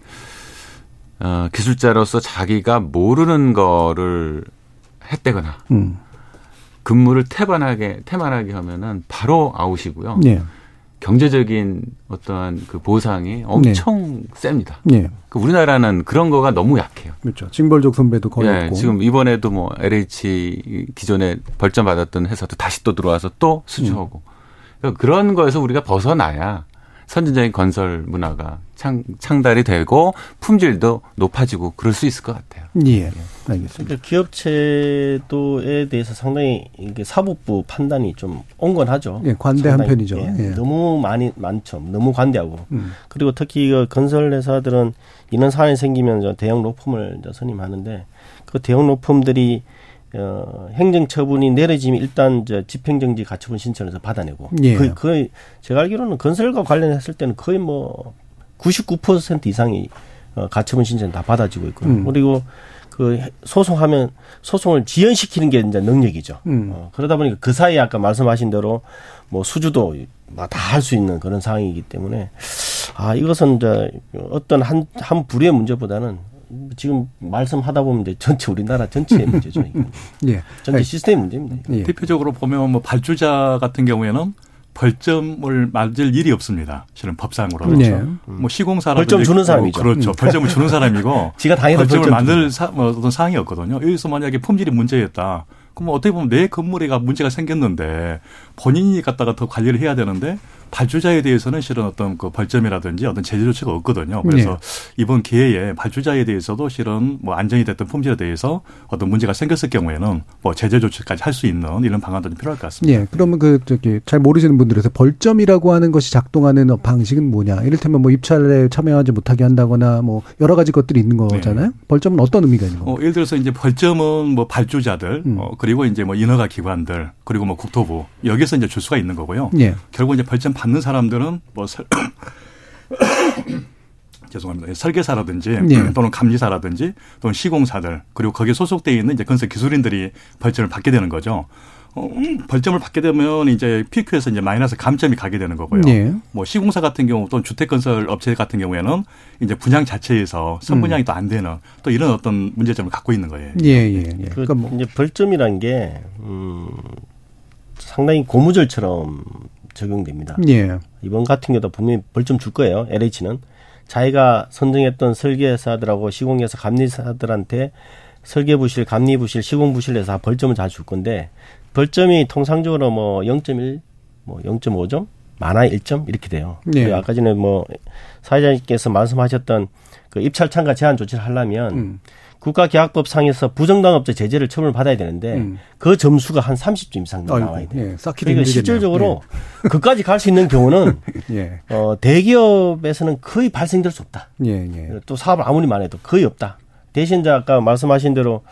어, 기술자로서 자기가 모르는 거를 했대거나 음. 근무를 태반하게 태만하게 하면은 바로 아웃이고요. 네. 경제적인 어떠한 그 보상이 엄청 셉니다. 네. 그 우리나라는 그런 거가 너무 약해요. 그렇죠. 징벌적 손배도 거의 예, 없고. 지금 이번에도 뭐 LH 기존에 벌점 받았던 회사도 다시 또 들어와서 또 수주하고 그러니까 그런 거에서 우리가 벗어나야 선진적인 건설 문화가 창, 창달이 되고 품질도 높아지고 그럴 수 있을 것 같아요. 예. 알겠습니다. 그러니까 기업 제도에 대해서 상당히 이게 사법부 판단이 좀 온건하죠. 예, 관대한 상당히, 편이죠. 예, 예. 너무 많이 많죠. 너무 관대하고. 음. 그리고 특히 그 건설 회사들은 이런 사안이 생기면 저 대형 로펌을 선임하는데 그 대형 로펌들이 어, 행정 처분이 내려지면 일단 저 집행정지 가처분 신청해서 받아내고 예. 거의, 거의 제가 알기로는 건설과 관련했을 때는 거의 뭐 99% 이상이 어, 가처분 신청 다 받아지고 있고요. 음. 그리고 그 해- 소송하면 소송을 지연시키는 게 이제 능력이죠. 음. 어, 그러다 보니까 그 사이에 아까 말씀하신 대로 뭐 수주도 다 할 수 있는 그런 상황이기 때문에 아 이것은 이제 어떤 한한 부류의 문제보다는 지금 말씀하다 보면 이제 전체 우리나라 전체의 문제죠. 이건. 예. 전체 시스템 문제입니다. 예. 대표적으로 보면 뭐 발주자 같은 경우에는 벌점을 맞을 일이 없습니다. 실은 법상으로 네. 그렇죠. 뭐 시공사라든지 벌점 주는 사람이죠. 음. 그렇죠. 벌점을 주는 사람이고 지가 당연히 벌점을 벌점 만들 사, 뭐 어떤 사항이 없거든요. 여기서 만약에 품질이 문제였다. 그럼 어떻게 보면 내 건물에가 문제가 생겼는데 본인이 갖다가 더 관리를 해야 되는데 발주자에 대해서는 실은 어떤 그 벌점이라든지 어떤 제재 조치가 없거든요. 그래서 네. 이번 기회에 발주자에 대해서도 실은 뭐 안정이 됐던 품질에 대해서 어떤 문제가 생겼을 경우에는 뭐 제재 조치까지 할 수 있는 이런 방안도 좀 필요할 것 같습니다. 예. 그러면 그 저기 잘 모르시는 분들에서 벌점이라고 하는 것이 작동하는 방식은 뭐냐? 이를테면 뭐 입찰에 참여하지 못하게 한다거나 뭐 여러 가지 것들이 있는 거잖아요. 벌점은 어떤 의미가 있는 어, 건가요? 예를 들어서 이제 벌점은 뭐 발주자들, 음. 어, 그리고 이제 뭐 인허가 기관들, 그리고 뭐 국토부 여기서 이제 줄 수가 있는 거고요. 예. 결국 이제 벌점 받는 사람들은 뭐 설, 죄송합니다. 설계사라든지 예. 또는 감리사라든지 또는 시공사들 그리고 거기에 소속되어 있는 이제 건설 기술인들이 벌점을 받게 되는 거죠. 어, 음, 벌점을 받게 되면 이제 PQ에서 이제 마이너스 감점이 가게 되는 거고요. 예. 뭐 시공사 같은 경우 또는 주택 건설 업체 같은 경우에는 이제 분양 자체에서 선분양이 또안 되는 또 이런 어떤 문제점을 갖고 있는 거예요. 예, 예, 예. 그 그러니까 뭐 이제 벌점이란 게 음, 상당히 고무줄처럼 적용됩니다. 예. 이번 같은 경우도 분명히 벌점 줄 거예요. LH는 자기가 선정했던 설계사들하고 시공회사 감리사들한테 설계부실, 감리부실, 시공부실에서 다 벌점을 잘줄 건데 벌점이 통상적으로 뭐 0.1, 뭐 0.5점, 많아 1점 이렇게 돼요. 예. 그리고 아까 전에 뭐 사회자님께서 말씀하셨던 그 입찰 참가 제한 조치를 하려면 음. 국가계약법상에서 부정당 업체 제재를 처분을 받아야 되는데 음. 그 점수가 한 30점 이상 나와야 돼요. 예. 그러니까 힘들겠네요. 실질적으로 그까지 갈 수 있는 경우는 예. 어, 대기업에서는 거의 발생될 수 없다. 예, 예. 또 사업을 아무리 많이 해도 거의 없다. 대신 이제 아까 말씀하신 대로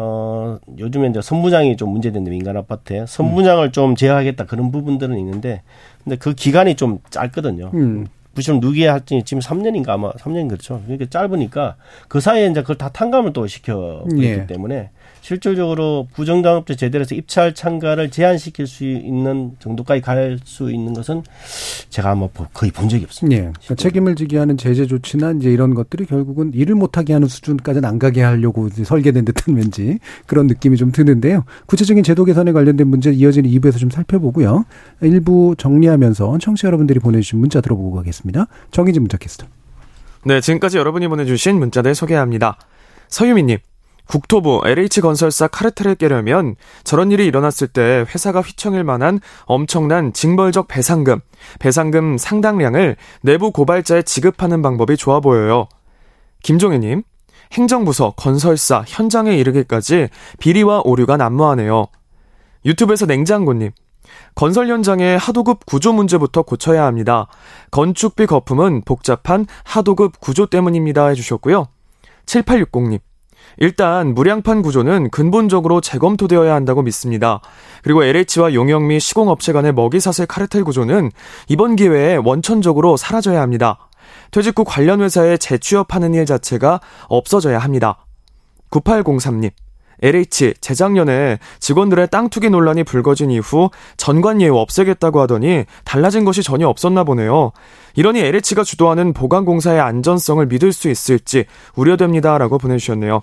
어, 요즘에 이제 선분양이 좀 문제된데 민간 아파트에 선분양을 좀 제어하겠다 그런 부분들은 있는데 근데 그 기간이 좀 짧거든요. 음. 부실 누기에 할지 지금 3년인가 아마 3년 그렇죠. 이렇게 짧으니까 그 사이에 이제 그걸 다 탕감을 또 시켜 버렸기 예. 때문에 실질적으로 부정당업자 제대로해서 입찰 참가를 제한시킬 수 있는 정도까지 갈 수 있는 것은 제가 보- 거의 본 적이 없습니다. 예. 그러니까 책임을 지게 하는 제재 조치나 이제 이런 것들이 결국은 일을 못하게 하는 수준까지는 안 가게 하려고 이제 설계된 듯한 왠지 그런 느낌이 좀 드는데요. 구체적인 제도 개선에 관련된 문제 이어지는 2부에서 좀 살펴보고요. 일부 정리하면서 청취자 여러분들이 보내주신 문자 들어보고 가겠습니다. 정의진 문자 캐스터. 네, 지금까지 여러분이 보내주신 문자들 소개합니다. 서유미님, 국토부 LH건설사 카르텔을 깨려면 저런 일이 일어났을 때 회사가 휘청일 만한 엄청난 징벌적 배상금, 배상금 상당량을 내부 고발자에 지급하는 방법이 좋아 보여요. 김종혜님, 행정부서, 건설사, 현장에 이르기까지 비리와 오류가 난무하네요. 유튜브에서 냉장고님. 건설 현장의 하도급 구조 문제부터 고쳐야 합니다. 건축비 거품은 복잡한 하도급 구조 때문입니다. 해주셨고요. 7860님. 일단 무량판 구조는 근본적으로 재검토되어야 한다고 믿습니다. 그리고 LH와 용역미 시공업체 간의 먹이사슬 카르텔 구조는 이번 기회에 원천적으로 사라져야 합니다. 퇴직 후 관련 회사에 재취업하는 일 자체가 없어져야 합니다. 9803님. LH 재작년에 직원들의 땅 투기 논란이 불거진 이후 전관 예우 없애겠다고 하더니 달라진 것이 전혀 없었나 보네요. 이러니 LH가 주도하는 보강공사의 안전성을 믿을 수 있을지 우려됩니다라고 보내주셨네요.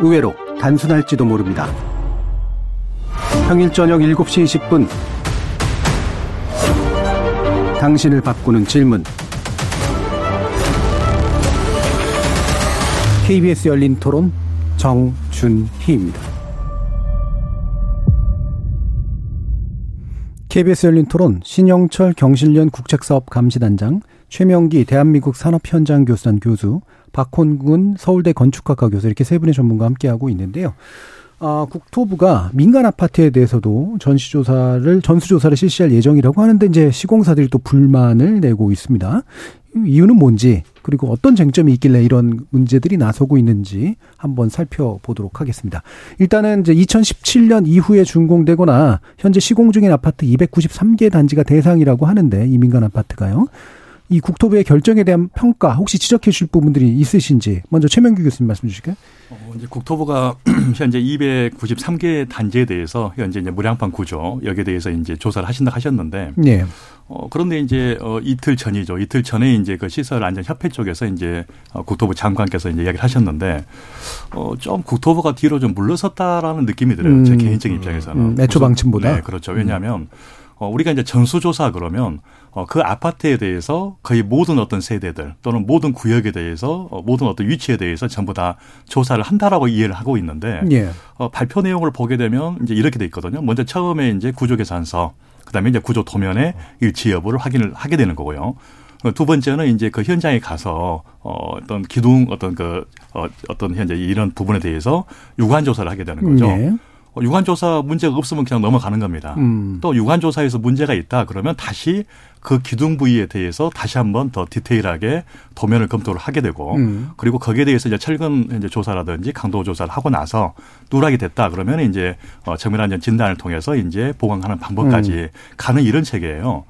의외로 단순할지도 모릅니다. 평일 저녁 7시 20분 당신을 바꾸는 질문 KBS 열린 토론 정준희입니다. KBS 열린 토론 신영철 경실련 국책사업 감시단장 최명기 대한민국 산업현장교수단 교수 박혼군 서울대 건축학과 교수 이렇게 세 분의 전문가와 함께하고 있는데요. 아, 국토부가 민간 아파트에 대해서도 전시조사를 전수조사를 실시할 예정이라고 하는데 이제 시공사들이 또 불만을 내고 있습니다. 이유는 뭔지 그리고 어떤 쟁점이 있길래 이런 문제들이 나서고 있는지 한번 살펴보도록 하겠습니다. 일단은 이제 2017년 이후에 준공되거나 현재 시공 중인 아파트 293개 단지가 대상이라고 하는데 이 민간 아파트가요. 이 국토부의 결정에 대한 평가 혹시 지적해 주실 부분들이 있으신지 먼저 최명규 교수님 말씀 주실까요? 어, 이제 국토부가 현재 293개 단지에 대해서 현재 이제 무량판 구조 여기에 대해서 이제 조사를 하신다 하셨는데 네. 어, 그런데 이제 어, 이틀 전이죠. 이틀 전에 이제 그 시설 안전 협회 쪽에서 이제 어, 국토부 장관께서 이제 이야기를 하셨는데 어, 좀 국토부가 뒤로 좀 물러섰다라는 느낌이 들어요. 음. 제 개인적인 입장에서는. 음, 애초 방침보다. 네, 그렇죠. 왜냐하면 음. 어, 우리가 이제 전수조사 그러면 어, 그 아파트에 대해서 거의 모든 어떤 세대들 또는 모든 구역에 대해서 어, 모든 어떤 위치에 대해서 전부 다 조사를 한다라고 이해를 하고 있는데 예. 어, 발표 내용을 보게 되면 이제 이렇게 돼 있거든요. 먼저 처음에 이제 구조 계산서 그다음에 이제 구조 도면의 일치 여부를 확인을 하게 되는 거고요. 어, 두 번째는 이제 그 현장에 가서 어 어떤 기둥 어떤 그 어, 어떤 현재 이런 부분에 대해서 유관 조사를 하게 되는 거죠. 네. 어, 유관조사 문제가 없으면 그냥 넘어가는 겁니다. 음. 또 유관조사에서 문제가 있다 그러면 다시 그 기둥 부위에 대해서 다시 한번 더 디테일하게 도면을 검토를 하게 되고 음. 그리고 거기에 대해서 이제 철근 이제 조사라든지 강도 조사를 하고 나서 누락이 됐다 그러면 이제 어 정밀안전 진단을 통해서 이제 보강하는 방법까지 음. 가는 이런 체계예요.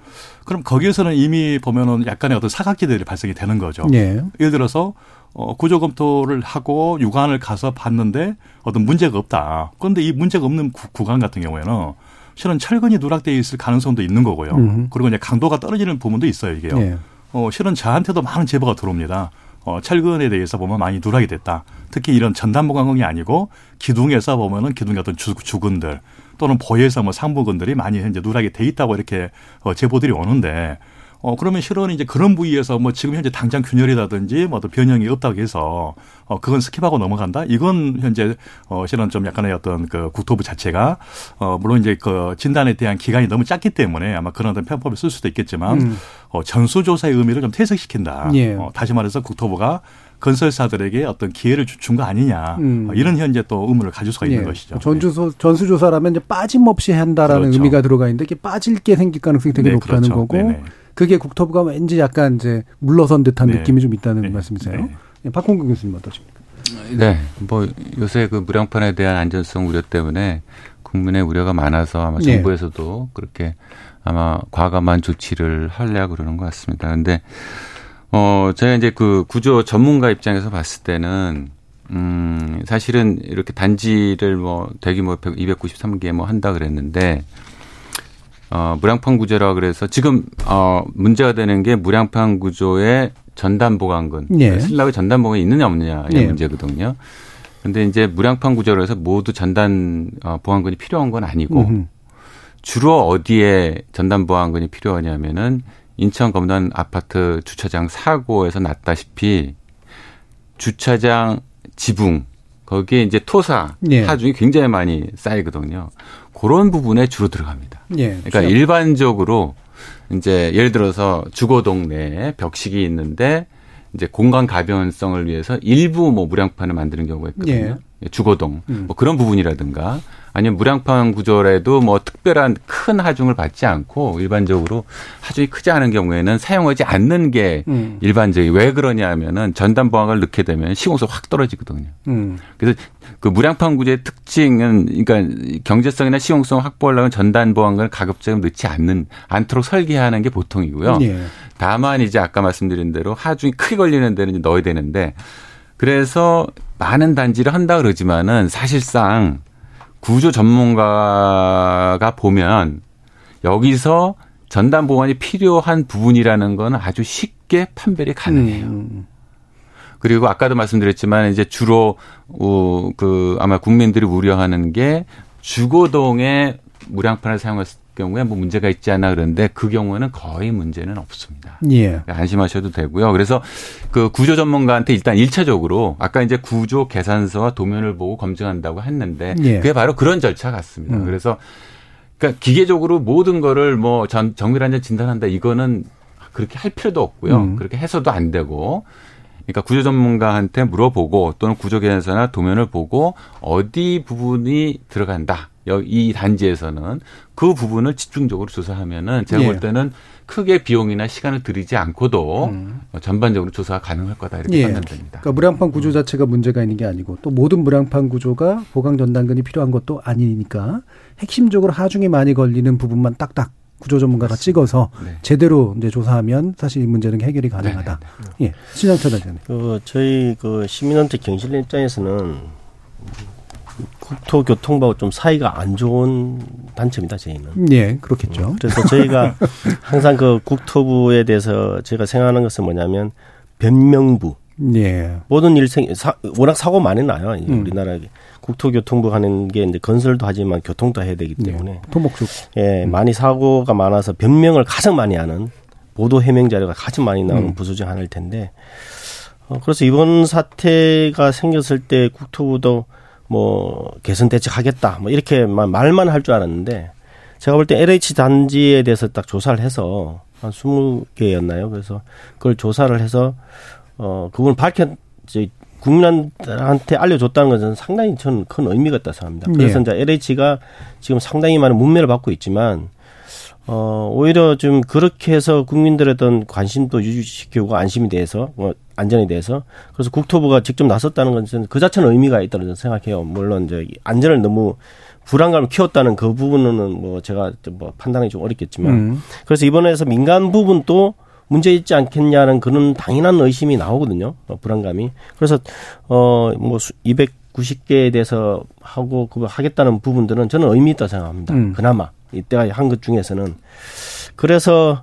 그럼 거기에서는 이미 보면은 약간의 어떤 사각지대들이 발생이 되는 거죠. 네. 예를 들어서 어, 구조 검토를 하고 유관을 가서 봤는데 어떤 문제가 없다. 그런데 이 문제가 없는 구, 간 같은 경우에는 실은 철근이 누락되어 있을 가능성도 있는 거고요. 음. 그리고 이제 강도가 떨어지는 부분도 있어요, 이게요. 네. 어, 실은 저한테도 많은 제보가 들어옵니다. 어, 철근에 대해서 보면 많이 누락이 됐다. 특히 이런 전단보강이 아니고 기둥에서 보면은 기둥의 어떤 주, 주근들 또는 보에서 뭐 상부근들이 많이 현재 누락이 돼 있다고 이렇게 어, 제보들이 오는데 어, 그러면 실은 이제 그런 부위에서 뭐 지금 현재 당장 균열이라든지 뭐 또 변형이 없다고 해서 어, 그건 skip하고 넘어간다? 이건 현재 어, 실은 좀 약간의 어떤 그 국토부 자체가 어, 물론 이제 그 진단에 대한 기간이 너무 짧기 때문에 아마 그런 어떤 편법을 쓸 수도 있겠지만 음. 어, 전수조사의 의미를 좀 퇴색시킨다. 예. 어, 다시 말해서 국토부가 건설사들에게 어떤 기회를 준 거 아니냐 음. 어, 이런 현재 또 의문을 가질 수가 있는 예. 것이죠. 전주소 전수조사라면 이제 빠짐없이 한다라는 그렇죠. 의미가 들어가 있는데 이게 빠질 게 생길 가능성이 되게 네, 높다는 그렇죠. 거고 네네. 그게 국토부가 왠지 약간 이제 물러선 듯한 네. 느낌이 좀 있다는 네. 말씀이세요. 네. 예, 박홍근 교수님 어떠십니까? 네, 뭐 요새 그 무량판에 대한 안전성 우려 때문에 국민의 우려가 많아서 아마 네. 정부에서도 그렇게 아마 과감한 조치를 하려 그러는 것 같습니다. 근데 어 제가 이제 그 구조 전문가 입장에서 봤을 때는 음 사실은 이렇게 단지를 뭐 대규모 293개 뭐 한다 그랬는데 어, 무량판 구조라 그래서 지금 어, 문제가 되는 게 무량판 구조의 전단 보강근 예. 슬랍의 전단 보강이 있느냐 없느냐 이 예. 문제거든요. 근데 이제 무량판 구조로 해서 모두 전단 어, 보안근이 필요한 건 아니고 음흠. 주로 어디에 전단 보안근이 필요하냐면은 인천 검단 아파트 주차장 사고에서 났다시피 주차장 지붕 거기에 이제 토사 예. 하중이 굉장히 많이 쌓이거든요. 그런 부분에 주로 들어갑니다. 예. 그러니까 취약. 일반적으로 이제 예를 들어서 주거동 내에 벽식이 있는데 이제 공간 가변성을 위해서 일부 뭐 무량판을 만드는 경우가 있거든요. 주거동 음. 뭐 그런 부분이라든가 아니면 무량판 구조라도 뭐 특별한 큰 하중을 받지 않고 일반적으로 하중이 크지 않은 경우에는 사용하지 않는 게 음. 일반적이 왜 그러냐면은 전단 보안을 넣게 되면 시공성 확 떨어지거든요. 음. 그래서 그 무량판 구조의 특징은 그러니까 경제성이나 시용성 확보하려면 전단 보안을 가급적이면 넣지 않는 않도록 설계하는 게 보통이고요. 예. 다만 이제 아까 말씀드린 대로 하중이 크게 걸리는 데는 넣어야 되는데 그래서 많은 단지를 한다 그러지만은 사실상 구조 전문가가 보면 여기서 전단 보안이 필요한 부분이라는 건 아주 쉽게 판별이 가능해요. 음. 그리고 아까도 말씀드렸지만 이제 주로 어, 그 아마 국민들이 우려하는 게 주거동에 무량판을 사용했을 경우에 뭐 문제가 있지 않나 그러는데 그 경우에는 거의 문제는 없습니다. 예. 안심하셔도 되고요. 그래서 그 구조 전문가한테 일단 일차적으로 아까 이제 구조 계산서와 도면을 보고 검증한다고 했는데 예. 그게 바로 그런 절차 같습니다. 음. 그래서 그러니까 기계적으로 모든 거를 뭐 전, 정밀한 진단한다 이거는 그렇게 할 필요도 없고요. 음. 그렇게 해서도 안 되고 그러니까 구조 전문가한테 물어보고 또는 구조 계산서나 도면을 보고 어디 부분이 들어간다. 이 단지에서는 그 부분을 집중적으로 조사하면은 제가 예. 볼 때는 크게 비용이나 시간을 들이지 않고도 음. 어, 전반적으로 조사가 가능할 거다 이렇게 예. 판단됩니다. 그러니까 무량판 구조 자체가 문제가 있는 게 아니고 또 모든 무량판 구조가 보강 전단근이 필요한 것도 아니니까 핵심적으로 하중이 많이 걸리는 부분만 딱딱 구조 전문가가 찍어서 네. 제대로 이제 조사하면 사실 이 문제는 해결이 가능하다. 예. 신영철 단장님. 그 저희 그 시민한테 경실련 입장에서는 국토교통부하고 좀 사이가 안 좋은 단체입니다. 저희는. 예, 그렇겠죠. 그래서 저희가 항상 그 국토부에 대해서 제가 생각하는 것은 뭐냐면 변명부. 예. 모든 일생 사, 워낙 사고 많이 나요. 이 음. 우리나라 국토교통부 하는 게 이제 건설도 하지만 교통도 해야 되기 때문에 예. 토목죽. 예, 많이 사고가 많아서 변명을 가장 많이 하는 보도 해명 자료가 가장 많이 나오는 음. 부수 중 하나일 텐데 어, 그래서 이번 사태가 생겼을 때 국토부도 뭐 개선 대책하겠다 뭐 이렇게만 말만 할 줄 알았는데 제가 볼 때 LH 단지에 대해서 딱 조사를 해서 한 20개였나요? 그래서 그걸 조사를 해서 어 그걸 밝혔 이제 국민한테 알려줬다는 것은 상당히 저는 큰 의미가 있다 생각합니다. 그래서 예. 이제 LH가 지금 상당히 많은 문매를 받고 있지만 어 오히려 좀 그렇게 해서 국민들의 어떤 관심도 유지시키고 안심이 돼서 뭐 안전에 대해서 그래서 국토부가 직접 나섰다는 것은 그 자체는 의미가 있다고 저는 생각해요. 물론 이제 안전을 너무 불안감을 키웠다는 그 부분은 뭐 제가 좀뭐 판단이 좀 어렵겠지만 음. 그래서 이번에서 민간 부분도 문제 있지 않겠냐는 그런 당연한 의심이 나오거든요. 어, 불안감이. 그래서 어 뭐 290개에 대해서 하고 그거 하겠다는 부분들은 저는 의미 있다 생각합니다. 음. 그나마 이때가 한 것 중에서는 그래서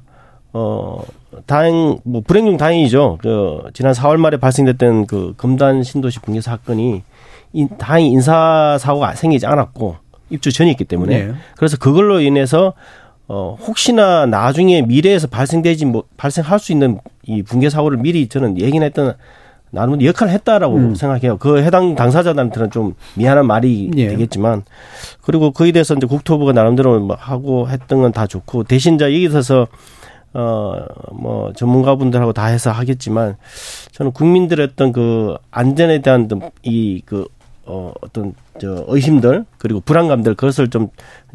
어 다행 뭐 불행 중 다행이죠. 그 지난 4월 말에 발생됐던 그 금단 신도시 붕괴 사건이 이, 다행히 인사 사고가 생기지 않았고 입주 전이었기 때문에 네. 그래서 그걸로 인해서 어 혹시나 나중에 미래에서 발생되지 뭐 발생할 수 있는 이 붕괴 사고를 미리 저는 얘기는 했던 나름 역할을 했다라고 음. 생각해요. 그 해당 당사자들한테는 좀 미안한 말이 예. 되겠지만 그리고 거기에 대해서 이제 국토부가 나름대로 뭐 하고 했던 건 다 좋고 대신 이제 여기 있어서 어뭐 전문가분들하고 다 해서 하겠지만 저는 국민들의 어떤 그 안전에 대한 이그 어, 어떤 저 의심들 그리고 불안감들 그것을 좀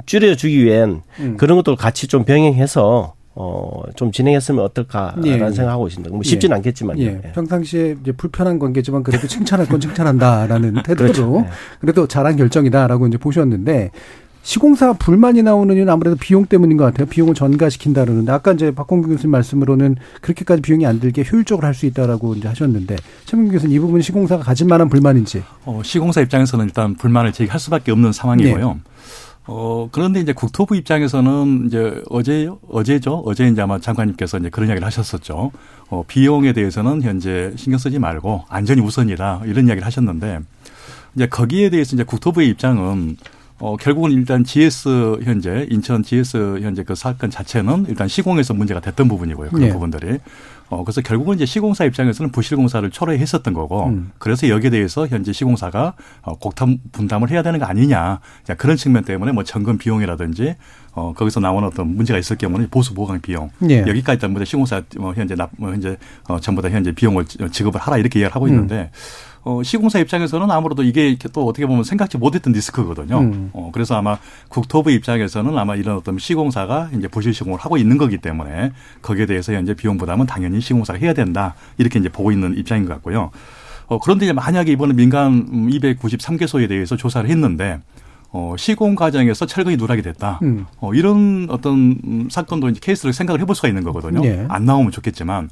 줄여주기 위한 음. 그런 것들 같이 좀 병행해서 어, 좀 진행했으면 어떨까라는 예. 생각하고 있습니다. 뭐 쉽진 예. 않겠지만요. 예. 예. 평상시에 이제 불편한 관계지만 그래도 칭찬할 건 칭찬한다라는 태도로 그렇죠. 네. 그래도 잘한 결정이다라고 이제 보셨는데 시공사 불만이 나오는 이유는 아무래도 비용 때문인 것 같아요. 비용을 전가시킨다 그러는데 아까 이제 박홍규 교수님 말씀으로는 그렇게까지 비용이 안 들게 효율적으로 할 수 있다라고 이제 하셨는데 최민규 교수님 이 부분 시공사가 가질 만한 불만인지. 어, 시공사 입장에서는 일단 불만을 제기할 수밖에 없는 상황이고요. 네. 어, 그런데 이제 국토부 입장에서는 이제 어제, 어제죠? 어제 이제 아마 장관님께서 이제 그런 이야기를 하셨었죠. 어, 비용에 대해서는 현재 신경 쓰지 말고 안전이 우선이다. 이런 이야기를 하셨는데 이제 거기에 대해서 이제 국토부의 입장은 어, 결국은 일단 GS 현재, 인천 GS 현재 그 사건 자체는 일단 시공에서 문제가 됐던 부분이고요. 그런 네. 부분들이. 어, 그래서 결국은 이제 시공사 입장에서는 부실공사를 초래해 했었던 거고, 음. 그래서 여기에 대해서 현재 시공사가 어, 곡담 분담을 해야 되는 거 아니냐. 자, 그런 측면 때문에 뭐 점검 비용이라든지, 어, 거기서 나오는 어떤 문제가 있을 경우는 보수 보강 비용. 예. 여기까지 전부 다 시공사 뭐 현재 납, 뭐 현재 어, 전부 다 현재 비용을 지급을 하라 이렇게 이야기를 하고 있는데, 어, 시공사 입장에서는 아무래도 이게 이렇게 또 어떻게 보면 생각지 못했던 리스크거든요. 음. 어, 그래서 아마 국토부 입장에서는 아마 이런 어떤 시공사가 이제 부실 시공을 하고 있는 거기 때문에 거기에 대해서 현재 비용 부담은 당연히 시공사가 해야 된다. 이렇게 이제 보고 있는 입장인 것 같고요. 어, 그런데 이제 만약에 이번에 민간 293개소에 대해서 조사를 했는데 어, 시공 과정에서 철근이 누락이 됐다. 음. 어, 이런 어떤 음, 사건도 이제 케이스를 생각을 해볼 수가 있는 거거든요. 예. 안 나오면 좋겠지만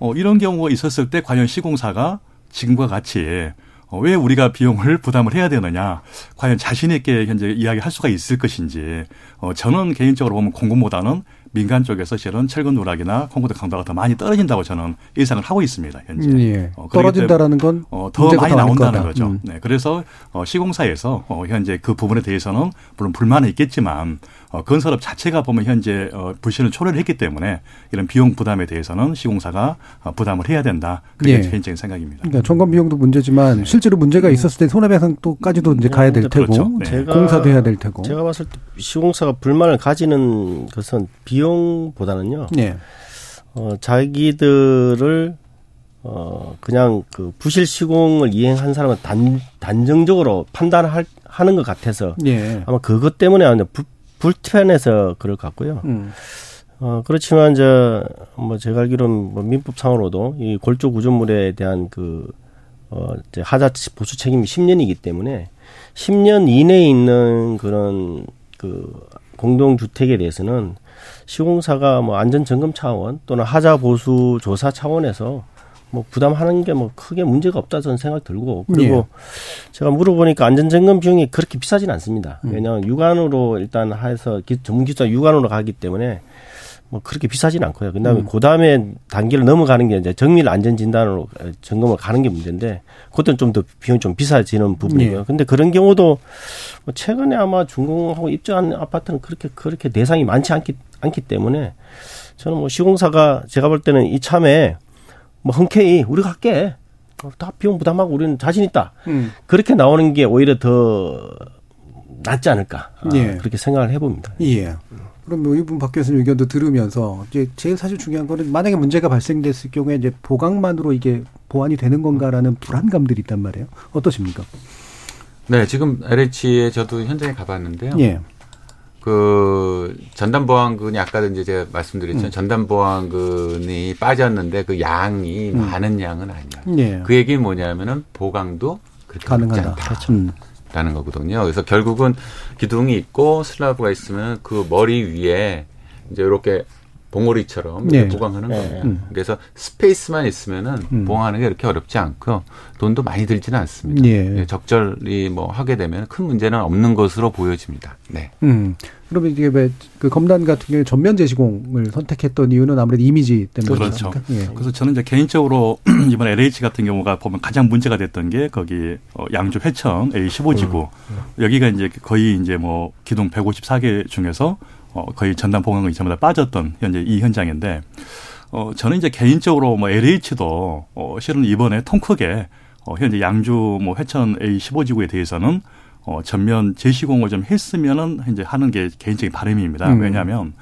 어, 이런 경우가 있었을 때 과연 시공사가 지금과 같이 어, 왜 우리가 비용을 부담을 해야 되느냐, 과연 자신 있게 현재 이야기할 수가 있을 것인지, 어, 저는 개인적으로 보면 공군보다는 민간 쪽에서 실은 철근 누락이나 콩고드 강도가 더 많이 떨어진다고 저는 예상을 하고 있습니다. 현재. 예. 어, 떨어진다라는 건 어, 더 많이 나온다는 거다. 거죠. 음. 네, 그래서 어, 시공사에서 어, 현재 그 부분에 대해서는 물론 불만은 있겠지만 어, 건설업 자체가 보면 현재 어, 불신을 초래를 했기 때문에 이런 비용 부담에 대해서는 시공사가 어, 부담을 해야 된다. 그게 예. 제 개인적인 생각입니다. 그러니까 점검 비용도 문제지만 실제로 문제가 있었을 때 손해배상도까지도 이제 가야 될 테고 그렇죠. 네. 제가 공사도 해야 될 테고. 제가 봤을 때 시공사가 불만을 가지는 것은 비용 보다는요. 예. 어, 자기들을 어 그냥 그 부실 시공을 이행한 사람은 단 단정적으로 판단할 하는 것 같아서 예. 아마 그것 때문에 아마 불, 불편해서 그럴 것 같고요. 음. 어 그렇지만 저 뭐 제가 알기로는 뭐 민법상으로도 이 골조 구조물에 대한 그 어, 이제 하자 보수 책임이 10년이기 때문에 10년 이내에 있는 그런 그 공동주택에 대해서는 시공사가 뭐 안전 점검 차원 또는 하자 보수 조사 차원에서 뭐 부담하는 게 뭐 크게 문제가 없다 저는 생각 들고 그리고 제가 물어보니까 안전 점검 비용이 그렇게 비싸진 않습니다. 왜냐하면 육안으로 일단 해서 기- 전문 기자 육안으로 가기 때문에 뭐 그렇게 비싸진 않고요. 그다음에 그 다음에 단계를 넘어가는 게 이제 정밀 안전 진단으로 점검을 가는 게 문제인데 그것도 좀 더 비용이 좀 비싸지는 부분이고요. 네. 근데 그런 경우도 뭐 최근에 아마 준공하고 입주한 아파트는 그렇게 그렇게 대상이 많지 않기 않기 때문에 저는 뭐 시공사가 제가 볼 때는 이참에 뭐 흔쾌히 우리가 할게 어, 다 비용 부담하고 우리는 자신 있다 음. 그렇게 나오는 게 오히려 더 낫지 않을까 아, 예. 그렇게 생각을 해봅니다. 예. 그럼 뭐 이분 박 교수님 의견도 들으면서 이제 제일 사실 중요한 거는 만약에 문제가 발생됐을 경우에 이제 보강만으로 이게 보완이 되는 건가라는 불안감들이 있단 말이에요. 어떠십니까? 네, 지금 LH에 저도 현장에 가봤는데요. 예. 그 전담 보안근이 아까도 이제 제가 말씀드렸죠. 음. 전담 보안근이 빠졌는데 그 양이 음. 많은 양은 아니에요. 예. 그 얘기는 뭐냐면은 보강도 그렇게 가능하다. 그렇죠. 음. 라는 거거든요. 그래서 결국은 기둥이 있고 슬라브가 있으면 그 머리 위에 이제 이렇게 봉오리처럼 네. 이렇게 보강하는 거예요. 음. 그래서 스페이스만 있으면은 음. 보강하는 게 그렇게 어렵지 않고 돈도 많이 들지는 않습니다. 예. 예, 적절히 뭐 하게 되면 큰 문제는 없는 것으로 보여집니다. 네. 음. 그러면 이게 왜 그 검단 같은 경우에 전면 제시공을 선택했던 이유는 아무래도 이미지 때문에 그렇죠. 예. 그래서 저는 이제 개인적으로 이번 LH 같은 경우가 보면 가장 문제가 됐던 게 거기 어, 양주 회청 A15지구 여기가 이제 거의 이제 뭐 기둥 154개 중에서 어, 거의 전담 보강이 전부 다 빠졌던 현재 이 현장인데 어, 저는 이제 개인적으로 뭐 LH도 어, 실은 이번에 통 크게 어, 현재 양주 뭐 회천 A15지구에 대해서는 어, 전면 재시공을 좀 했으면은 이제 하는 게 개인적인 바람입니다. 음. 왜냐하면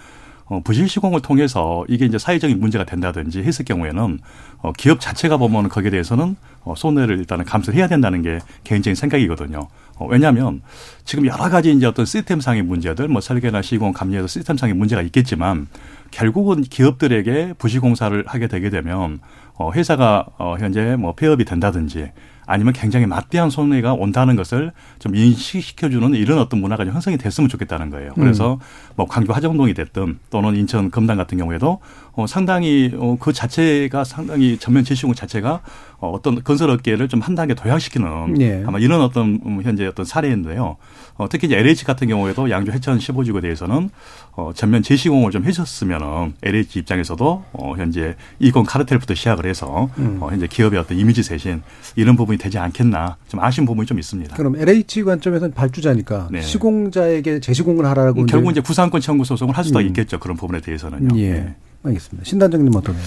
어, 부실 시공을 통해서 이게 이제 사회적인 문제가 된다든지 했을 경우에는 어, 기업 자체가 보면 거기에 대해서는 어, 손해를 일단은 감수를 해야 된다는 게 개인적인 생각이거든요. 어, 왜냐하면 지금 여러 가지 이제 어떤 시스템상의 문제들, 뭐 설계나 시공, 감리에서 시스템상의 문제가 있겠지만 결국은 기업들에게 부실공사를 하게 되게 되면 어, 회사가 어, 현재 뭐 폐업이 된다든지 아니면 굉장히 막대한 손해가 온다는 것을 좀 인식시켜주는 이런 어떤 문화가 좀 형성이 됐으면 좋겠다는 거예요. 그래서 뭐 광주 화정동이 됐든 또는 인천 금단 같은 경우에도 어, 상당히 어, 그 자체가 상당히 전면 제시공 자체가 어, 어떤 건설 업계를 좀 한 단계 도약시키는 예. 아마 이런 어떤 음, 현재 어떤 사례인데요. 어, 특히 이제 LH 같은 경우에도 양주 해천 15지구에 대해서는 어, 전면 재시공을 좀 해줬으면은 LH 입장에서도 어, 현재 이권 카르텔부터 시작을 해서 음. 어, 현재 기업의 어떤 이미지 세신 이런 부분이 되지 않겠나 좀 아쉬운 부분이 좀 있습니다. 그럼 LH 관점에서는 발주자니까 네. 시공자에게 재시공을 하라고 음, 결국 이제 부산권 청구 소송을 할 수도 음. 있겠죠. 그런 부분에 대해서는요. 예. 네. 알겠습니다. 신단장님 의견이죠?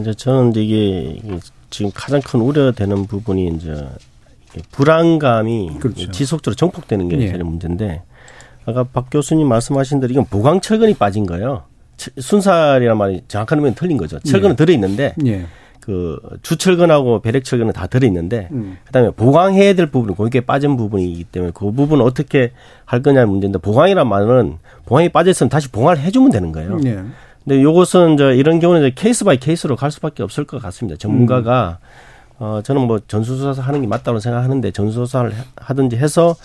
이제 저는 이게 지금 가장 큰 우려되는 부분이 이제 불안감이 그렇죠. 지속적으로 증폭되는 게 예. 제일 문제인데 아까 박 교수님 말씀하신 대로 이건 보강 철근이 빠진 거예요. 철- 순살이란 말이 정확한 의미는 틀린 거죠. 철근은 예. 들어 있는데 예. 그 주철근하고 배력철근은 다 들어 있는데 음. 그다음에 보강해야 될 부분은 거기에 빠진 부분이기 때문에 그 부분을 어떻게 할 거냐는 문제인데 보강이란 말은 보강이 빠져 있으면 다시 보강을 해주면 되는 거예요. 예. 근데 요것은 이제 이런 경우는 이제 case by case로 갈 수밖에 없을 것 같습니다. 전문가가 어 저는 뭐 전수조사 하는 게 맞다고 생각하는데 전수조사를 해- 하든지 해서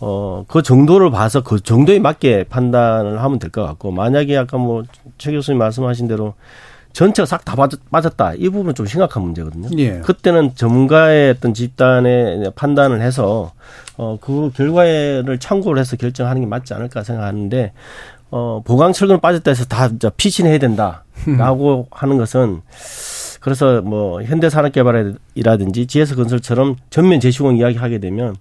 어 그 정도를 봐서 그 정도에 맞게 판단을 하면 될 것 같고 만약에 아까 뭐 최 교수님 말씀하신 대로 전체가 싹 다 빠졌다 이 부분은 좀 심각한 문제거든요. 예. 그때는 전문가의 어떤 집단의 판단을 해서 어 그 결과를 참고를 해서 결정하는 게 맞지 않을까 생각하는데 어 보강 철근 빠졌다 해서 다 피신해야 된다라고 하는 것은 그래서 뭐 현대산업개발이라든지 GS건설처럼 전면 재시공 이야기하게 되면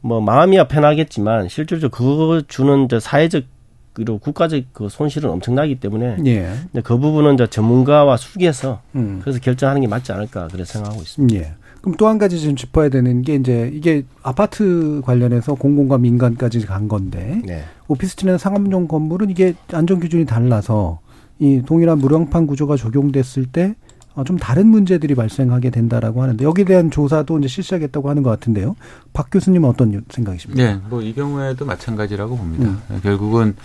뭐 마음이야 편하겠지만 실질적으로 그거 주는 이제 사회적 그리고 국가적 그 손실은 엄청나기 때문에 예. 그 부분은 이제 전문가와 숙에서 음. 그래서 결정하는 게 맞지 않을까 그래 생각하고 있습니다. 예. 그럼 또 한 가지 좀 짚어야 되는 게 이제 이게 아파트 관련해서 공공과 민간까지 간 건데 네. 오피스텔이나 상업용 건물은 이게 안전 기준이 달라서 이 동일한 무량판 구조가 적용됐을 때 어, 좀 다른 문제들이 발생하게 된다라고 하는데 여기에 대한 조사도 이제 실시하겠다고 하는 것 같은데요. 박 교수님은 어떤 생각이십니까? 네, 뭐 이 경우에도 마찬가지라고 봅니다. 결국은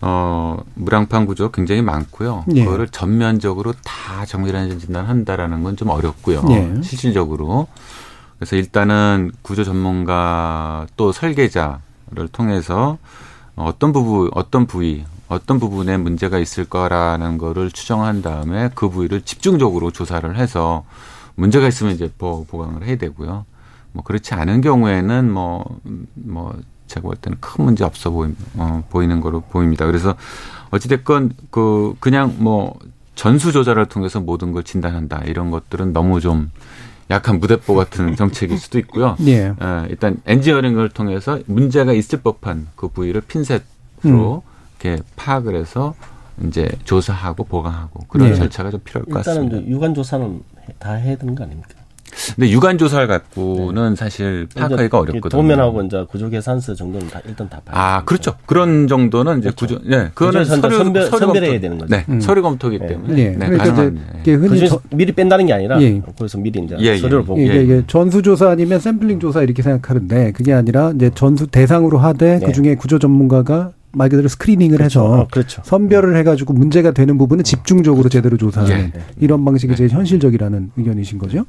어 무량판 구조 굉장히 많고요. 예. 그거를 전면적으로 다 정밀한 진단 한다라는 건 좀 어렵고요. 예. 실질적으로. 그래서 일단은 구조 전문가 또 설계자를 통해서 어떤 부분, 어떤 부위, 어떤 부분에 문제가 있을 거라는 거를 추정한 다음에 그 부위를 집중적으로 조사를 해서 문제가 있으면 이제 보- 보강을 해야 되고요. 뭐 그렇지 않은 경우에는 뭐, 뭐, 제가 볼 때는 큰 문제 없어 보이, 어, 보이는 거로 보입니다. 그래서 어찌됐건 그, 그냥 뭐 전수 조사를 통해서 모든 걸 진단한다 이런 것들은 너무 좀 약한 무대뽀 같은 정책일 수도 있고요. 예. 어, 일단 엔지니어링을 통해서 문제가 있을 법한 그 부위를 핀셋으로 음. 이렇게 파악을 해서 이제 조사하고 보강하고 그런 예. 절차가 좀 필요할 것 일단은 같습니다. 이제 유관 조사는 다 해야 되는 거 아닙니까? 근데 유관 조사를 갖고는 사실 파악하기가 어렵거든요. 도면하고 이제 구조 계산서 정도는 다 일단 다 봐야 아, 그렇죠. 그런 정도는 이제 그렇죠. 구조, 네, 그거는 서류, 선별- 서류 선별해야 검토, 되는 거죠. 네, 음. 서류 검토기 네. 때문에. 예. 네, 그러니까 이제. 예. 이게 흔히 저- 미리 뺀다는 게 아니라 예. 거기서 미리 이제 예, 예. 서류를 보고 이게, 예. 이게 전수 조사 아니면 샘플링 조사 이렇게 생각하는데 그게 아니라 이제 전수 대상으로 하되 네. 그 중에 구조 전문가가 말 그대로 스크리닝을 해서 어, 그렇죠. 선별을 해가지고 문제가 되는 부분은 집중적으로 제대로 조사하는 예. 이런 방식이 제일 현실적이라는 의견이신 거죠?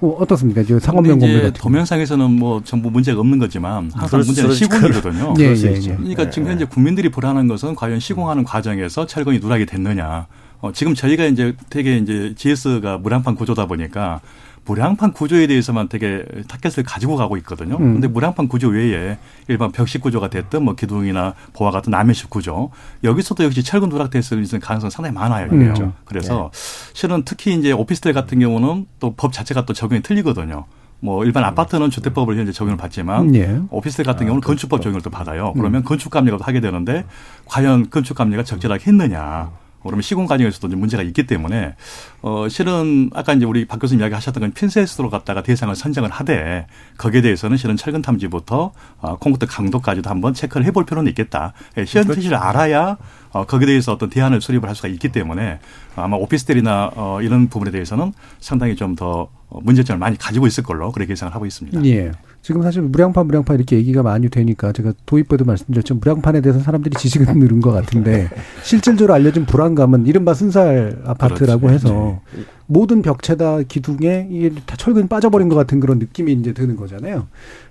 어, 어떻습니까? 이제 상업용 건물 이제 같은 도면상에서는 뭐 전부 문제가 없는 거지만 항상 수- 문제는 시공이거든요. 예, 예. 예. 그러니까 지금 현재 국민들이 불안한 것은 과연 시공하는 과정에서 철근이 누락이 됐느냐. 어, 지금 저희가 이제 되게 이제 GS가 무량판 구조다 보니까 무량판 구조에 대해서만 되게 타켓을 가지고 가고 있거든요. 음. 근데 무량판 구조 외에 일반 벽식 구조가 됐든 뭐 기둥이나 보와 같은 남해식 구조 여기서도 역시 철근 누락됐을 가능성이 상당히 많아요. 음. 그래서 실은 특히 이제 오피스텔 같은 경우는 또 법 자체가 또 적용이 틀리거든요. 뭐 일반 아파트는 주택법을 현재 적용을 받지만 예. 오피스텔 같은 경우는 건축법 적용을 또 받아요. 그러면 건축감리가 하게 되는데 과연 건축감리가 적절하게 했느냐. 그러면 시공 과정에서도 이제 문제가 있기 때문에 어 실은 아까 이제 우리 박 교수님 이야기하셨던 건 핀셋으로 갖다가 대상을 선정을 하되 거기에 대해서는 실은 철근 탐지부터 어, 콘크리트 강도까지도 한번 체크를 해볼 필요는 있겠다. 예, 시연 뜻을 알아야 어, 거기에 대해서 어떤 대안을 수립을 할 수가 있기 때문에 아마 오피스텔이나 어, 이런 부분에 대해서는 상당히 좀더 문제점을 많이 가지고 있을 걸로 그렇게 예상을 하고 있습니다. 예. 지금 사실 무량판 무량판 이렇게 얘기가 많이 되니까 제가 도입부에도 말씀드렸죠. 무량판에 대해서 사람들이 지식은 늘은 것 같은데 실질적으로 알려진 불안감은 이른바 순살 아파트라고 그렇죠. 해서 모든 벽체다 기둥에 이게 다 철근이 빠져버린 것 같은 그런 느낌이 이제 드는 거잖아요.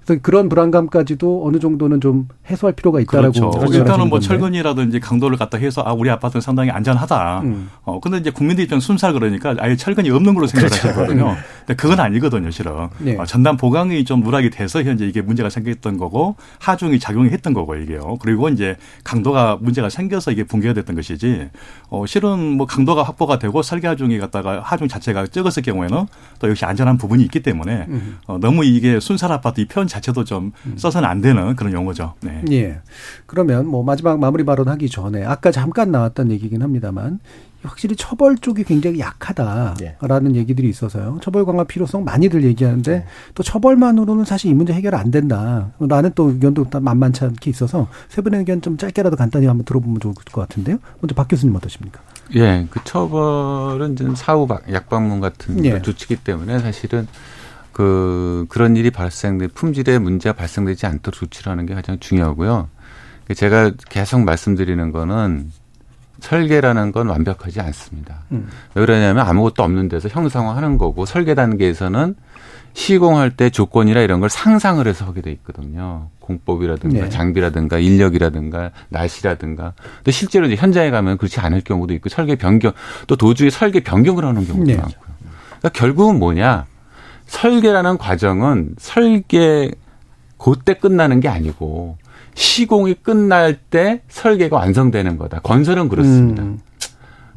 그래서 그런 불안감까지도 어느 정도는 좀 해소할 필요가 있다라고 그렇죠. 일단은 뭐 철근이라든지 강도를 갖다 해서 아 우리 아파트는 상당히 안전하다. 음. 어 근데 이제 국민들 입장 순살 그러니까 아예 철근이 없는 걸로 생각하시거든요. 그렇죠. 근데 그건 아니거든요, 실은. 네. 어, 전담 보강이 좀 누락이 돼서 현재 이게 문제가 생겼던 거고 하중이 작용했던 거고 이게요. 그리고 이제 강도가 문제가 생겨서 이게 붕괴가 됐던 것이지. 어 실은 뭐 강도가 확보가 되고 설계 하중이 갖다가 하중 자체가 적었을 경우에는 또 역시 안전한 부분이 있기 때문에 음. 어, 너무 이게 순살 아파트 이 표현 자체도 좀 음. 써서는 안 되는 그런 용어죠. 네. 예. 그러면 뭐 마지막 마무리 발언하기 전에 아까 잠깐 나왔던 얘기긴 합니다만 확실히 처벌 쪽이 굉장히 약하다라는 네. 얘기들이 있어서요. 처벌 강화 필요성 많이들 얘기하는데 네. 또 처벌만으로는 사실 이 문제 해결 안 된다라는 또 의견도 만만치 않게 있어서 세 분의 의견 좀 짧게라도 간단히 한번 들어보면 좋을 것 같은데요. 먼저 박 교수님 어떠십니까? 예, 그 처벌은 좀 사후 약방문 같은 예. 조치기 때문에 사실은 그 그런 일이 발생돼 품질의 문제가 발생되지 않도록 조치를 하는 게 가장 중요하고요. 제가 계속 말씀드리는 거는 설계라는 건 완벽하지 않습니다. 음. 왜 그러냐면 아무것도 없는 데서 형상화하는 거고 설계 단계에서는 시공할 때 조건이나 이런 걸 상상을 해서 하게 돼 있거든요. 공법이라든가 네. 장비라든가 인력이라든가 날씨라든가. 또 실제로 이제 현장에 가면 그렇지 않을 경우도 있고 설계 변경 또 도중에 설계 변경을 하는 경우도 네. 많고요. 그러니까 결국은 뭐냐? 설계라는 과정은 설계 그때 끝나는 게 아니고 시공이 끝날 때 설계가 완성되는 거다. 건설은 그렇습니다. 음.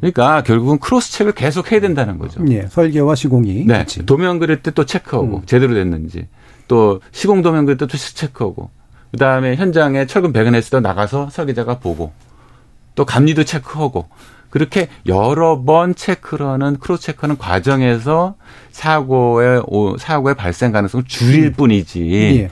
그러니까 결국은 크로스 체크를 계속 해야 된다는 거죠. 예, 설계와 시공이. 네. 그치. 도면 그릴 때 또 체크하고 음. 제대로 됐는지 또 시공 도면 그릴 때 또 체크하고 그다음에 현장에 철근 배근했을 때 나가서 설계자가 보고 또 감리도 체크하고 그렇게 여러 번 체크를 하는 cross check하는 과정에서 사고의 사고의 발생 가능성을 줄일 음. 뿐이지. 예.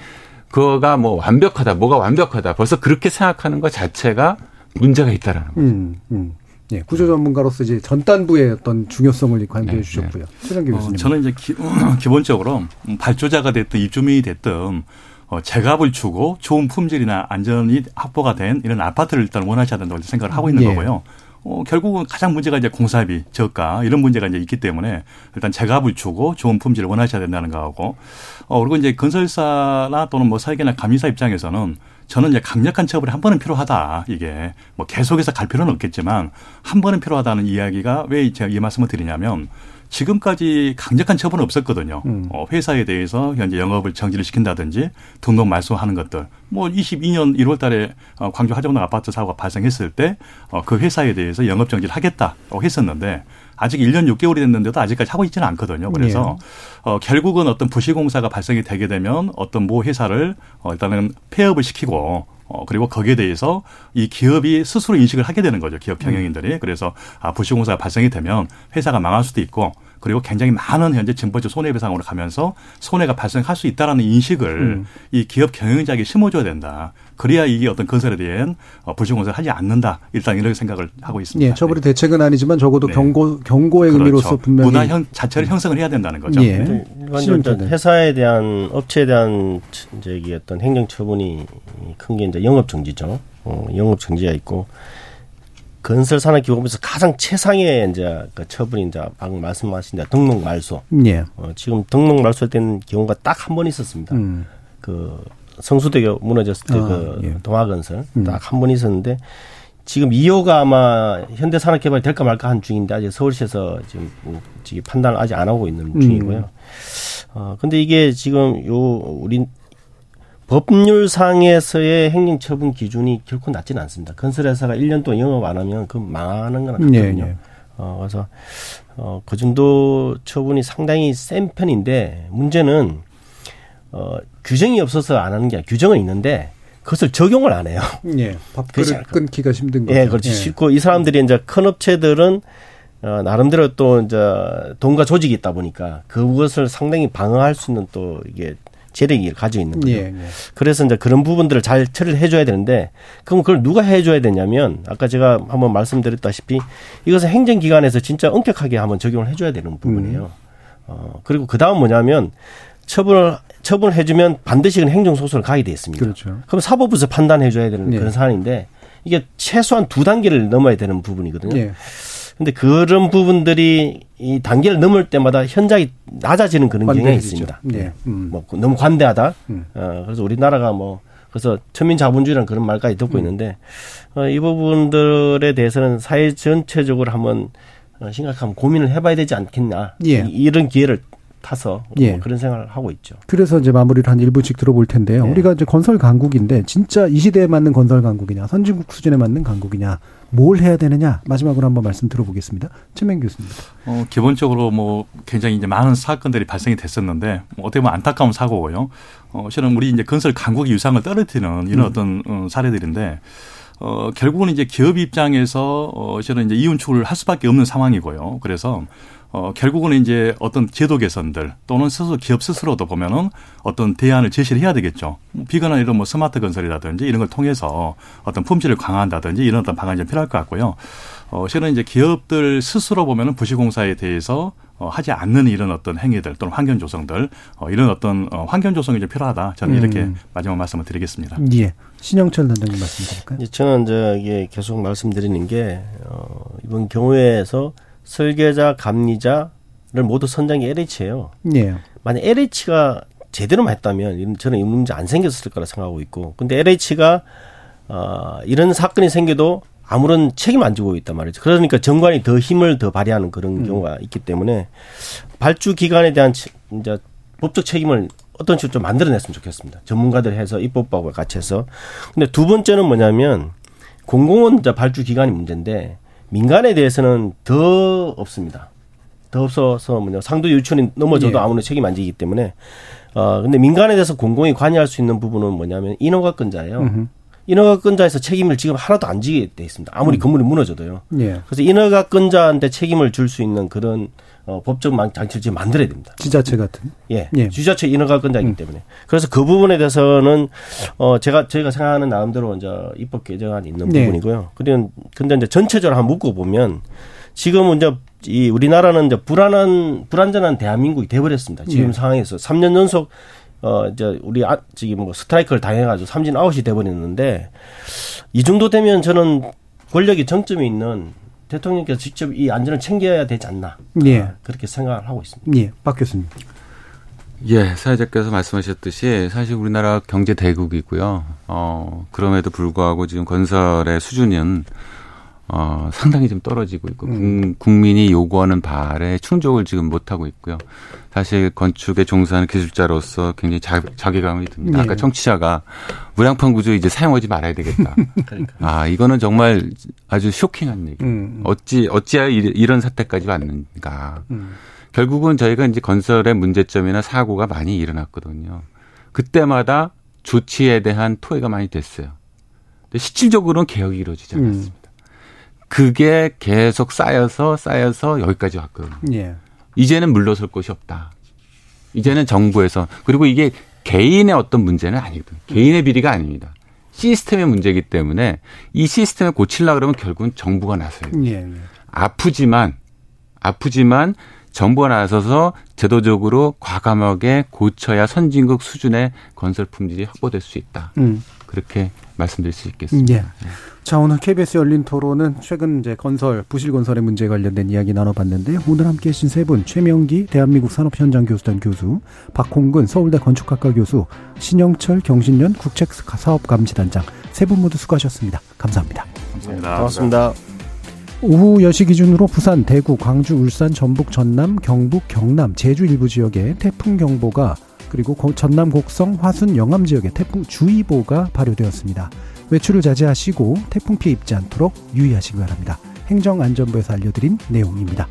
그거가 뭐 완벽하다, 뭐가 완벽하다. 벌써 그렇게 생각하는 것 자체가 문제가 있다라는 거죠. 음, 음. 예, 구조 전문가로서 이제 전단부의 어떤 중요성을 강조해 네, 주셨고요. 네. 최장기 교수님. 어, 저는 이제 기, 본적으로 발주자가 됐든 입주민이 됐든 어, 제값을 주고 좋은 품질이나 안전이 확보가 된 이런 아파트를 일단 원하셔야 된다고 생각을 하고 있는 예. 거고요. 어, 결국은 가장 문제가 이제 공사비, 저가 이런 문제가 이제 있기 때문에 일단 제값을 주고 좋은 품질을 원하셔야 된다는 거하고 어, 그리고 이제 건설사나 또는 뭐 설계나 감리사 입장에서는 저는 이제 강력한 처벌이 한 번은 필요하다. 이게 뭐 계속해서 갈 필요는 없겠지만 한 번은 필요하다는 이야기가 왜 제가 이 말씀을 드리냐면 지금까지 강력한 처벌은 없었거든요. 음. 어, 회사에 대해서 현재 영업을 정지를 시킨다든지 등록 말소하는 것들. 뭐 22년 1월 달에 어, 광주 하정동 아파트 사고가 발생했을 때 어, 그 회사에 대해서 영업 정지를 하겠다고 했었는데 아직 1년 6개월이 됐는데도 아직까지 하고 있지는 않거든요. 그래서 예. 어, 결국은 어떤 부실공사가 발생이 되게 되면 어떤 모 회사를 어, 일단은 폐업을 시키고 어, 그리고 거기에 대해서 이 기업이 스스로 인식을 하게 되는 거죠. 기업 경영인들이. 음. 그래서 아, 부실공사가 발생이 되면 회사가 망할 수도 있고 그리고 굉장히 많은 현재 증벌적 손해배상으로 가면서 손해가 발생할 수 있다라는 인식을 음. 이 기업 경영자에게 심어줘야 된다. 그래야 이게 어떤 건설에 대한 어, 불신공사를 하지 않는다. 일단 이런 생각을 하고 있습니다. 예, 처벌의 네. 대책은 아니지만 적어도 네. 경고 경고의 그렇죠. 의미로서 분명히 문화 형 자체를 형성을 해야 된다는 거죠. 예. 네. 일반적으로 회사에 대한 업체에 대한 이제 어떤 행정 처분이 큰 게 이제 영업 정지죠. 어, 영업 정지가 있고 건설 산업 기업에서 가장 최상의 이제 그 처분이 이제 방금 말씀하신 등록 말소. 예. 어, 지금 등록 말소된 경우가 딱 한 번 있었습니다. 음. 그 성수대교 무너졌을 때그 아, 예. 동아건설 음. 딱한 번 있었는데 지금 2호가 아마 현대산업개발이 될까 말까 한 중인데 아직 서울시에서 지금 지금 판단을 아직 안 하고 있는 중이고요. 음. 어 근데 이게 지금 요 우리 법률상에서의 행정처분 기준이 결코 낮지는 않습니다. 건설회사가 1년 동안 영업 안 하면 그 망하는 거나 같거든요. 네, 네. 어, 그래서 어, 그 정도 처분이 상당히 센 편인데 문제는 어, 규정이 없어서 안 하는 게 아니라 규정은 있는데 그것을 적용을 안 해요. 예. 밥그릇 끊기가 힘든 거죠. 예, 그렇지. 예. 쉽고 이 사람들이 이제 큰 업체들은 어, 나름대로 또 이제 돈과 조직이 있다 보니까 그것을 상당히 방어할 수 있는 또 이게 재력이 가지고 있는 거죠. 예, 예. 그래서 이제 그런 부분들을 잘 처리를 해줘야 되는데 그럼 그걸 누가 해줘야 되냐면 아까 제가 한번 말씀드렸다시피 이것은 행정기관에서 진짜 엄격하게 한번 적용을 해줘야 되는 부분이에요. 음. 어, 그리고 그 다음 뭐냐면 처분을 처분을 해주면 반드시 그 행정소송을 가게 돼 있습니다. 그렇죠. 그럼 사법부에서 판단해줘야 되는 네. 그런 사안인데 이게 최소한 두 단계를 넘어야 되는 부분이거든요. 네. 근데 그런 부분들이 이 단계를 넘을 때마다 현장이 낮아지는 그런 경향이. 있습니다. 네. 음. 뭐 너무 관대하다. 음. 어, 그래서 우리나라가 뭐 그래서 천민 자본주의라는 그런 말까지 듣고 있는데 어, 이 부분들에 대해서는 사회 전체적으로 한번 어, 심각한 고민을 해봐야 되지 않겠냐. 예. 이, 이런 기회를 타서 예. 뭐 그런 생각을 하고 있죠. 그래서 이제 마무리를 한 1분씩 들어볼 텐데요. 네. 우리가 이제 건설 강국인데 진짜 이 시대에 맞는 건설 강국이냐, 선진국 수준에 맞는 강국이냐, 뭘 해야 되느냐 마지막으로 한번 말씀 들어보겠습니다. 최명 교수님. 어, 기본적으로 뭐 굉장히 이제 많은 사건들이 발생이 됐었는데 뭐 어떻게 보면 안타까운 사고고요. 어, 실은 우리 이제 건설 강국의 유상을 떨어뜨리는 이런 음. 어떤 어, 사례들인데 어, 결국은 이제 기업 입장에서 어, 실은 이제 이윤출을 할 수밖에 없는 상황이고요. 그래서 어, 결국은 이제 어떤 제도 개선들 또는 스스로 기업 스스로도 보면은 어떤 대안을 제시를 해야 되겠죠. 뭐 비관한 이런 뭐 스마트 건설이라든지 이런 걸 통해서 어떤 품질을 강화한다든지 이런 어떤 방안이 좀 필요할 것 같고요. 어, 실은 이제 기업들 스스로 보면은 부실공사에 대해서 어, 하지 않는 이런 어떤 행위들 또는 환경 조성들 어, 이런 어떤 어, 환경 조성이 좀 필요하다. 저는 이렇게 음. 마지막 말씀을 드리겠습니다. 예. 신영철 단장님 말씀 드릴까요? 이제 저는 이제 이게 계속 말씀드리는 게 어, 이번 경우에서 설계자, 감리자를 모두 선정이 LH예요. 예. 만약 LH가 제대로만 했다면 저는 이 문제 안 생겼을 거라 생각하고 있고, 근데 LH가 어, 이런 사건이 생겨도 아무런 책임 안 지고 있단 말이죠. 그러니까 정관이 더 힘을 더 발휘하는 그런 경우가 있기 때문에 발주 기관에 대한 치- 이제 법적 책임을 어떤 식으로 좀 만들어냈으면 좋겠습니다. 전문가들 해서 입법부하고 같이 해서. 근데 두 번째는 뭐냐면 이제 발주 기관이 문제인데 민간에 대해서는 더 없습니다. 더 없어서 뭐냐 상도 유출이 넘어져도 예. 아무런 책임 안 지기 때문에 어 근데 민간에 대해서 공공이 관여할 수 있는 부분은 뭐냐면 인허가권자예요. 음흠. 인허가권자에서 책임을 지금 하나도 안 지게 돼 있습니다. 아무리 건물이 무너져도요. 예. 그래서 인허가권자한테 책임을 줄 수 있는 그런 어, 법적 망- 장치를 지금 만들어야 됩니다. 지자체 같은. 예. 예. 주자체 인허가권자이기 음. 때문에. 그래서 그 부분에 대해서는 어 제가 저희가 생각하는 나름대로 이제 입법 개정안이 있는 네. 부분이고요. 근데 근데 이제 전체적으로 한번 묶어 보면 지금은 이제 이 우리나라는 이제 불안한 불안전한 대한민국이 돼버렸습니다. 지금 예. 상황에서 3년 연속 어 이제 우리 아 지금 뭐 스트라이크를 당해가지고 삼진 아웃이 돼버렸는데 이 정도 되면 저는 권력이 정점이 있는 대통령께서 직접 이 안전을 챙겨야 되지 않나 예. 아, 그렇게 생각을 하고 있습니다. 예. 박 교수님. 예, 사회자께서 말씀하셨듯이 사실 우리나라 경제 대국이고요. 어, 그럼에도 불구하고 지금 건설의 수준은 어, 상당히 좀 떨어지고 있고 국- 국민이 요구하는 바에 충족을 지금 못하고 있고요. 사실 건축에 종사하는 기술자로서 굉장히 자, 자괴감이 듭니다. 예. 아까 청취자가 무량판 구조 이제 사용하지 말아야 되겠다. 그러니까. 아, 이거는 정말 아주 쇼킹한 얘기. 음. 어찌 어찌하여 이- 이런 사태까지 왔는가. 음. 결국은 저희가 이제 건설의 문제점이나 사고가 많이 일어났거든요. 그때마다 조치에 대한 토해가 많이 됐어요. 근데 실질적으로는 개혁이 이루어지지 음. 않았습니다. 그게 계속 쌓여서 쌓여서 여기까지 왔거든요. 예. 이제는 물러설 곳이 없다. 이제는 정부에서 그리고 이게 개인의 어떤 문제는 아니거든요. 개인의 비리가 아닙니다. 시스템의 문제이기 때문에 이 시스템을 고치려 그러면 결국은 정부가 나서야 돼요. 예. 예. 아프지만 아프지만 정부가 나서서 제도적으로 과감하게 고쳐야 선진국 수준의 건설 품질이 확보될 수 있다. 음. 그렇게 말씀드릴 수 있겠습니다. 예. 자, 오늘 KBS 열린 토론은 최근 이제 건설, 부실 건설의 문제에 관련된 이야기 나눠봤는데요. 오늘 함께 해주신 세 분, 최명기 대한민국 산업현장 교수단 교수, 박홍근 서울대 건축학과 교수, 신영철 경신련 국책사업감시단장 세 분 모두 수고하셨습니다. 감사합니다. 감사합니다. 고맙습니다. 오후 10시 기준으로 부산, 대구, 광주, 울산, 전북, 전남, 경북, 경남, 제주 일부 지역에 태풍 경보가 그리고 고- 전남 곡성, 화순, 영암 지역에 태풍 주의보가 발효되었습니다. 외출을 자제하시고 태풍 피해 입지 않도록 유의하시기 바랍니다. 행정안전부에서 알려드린 내용입니다.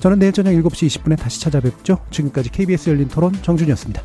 저는 내일 저녁 7시 20분에 다시 찾아뵙죠. 지금까지 KBS 열린 토론 정준이었습니다.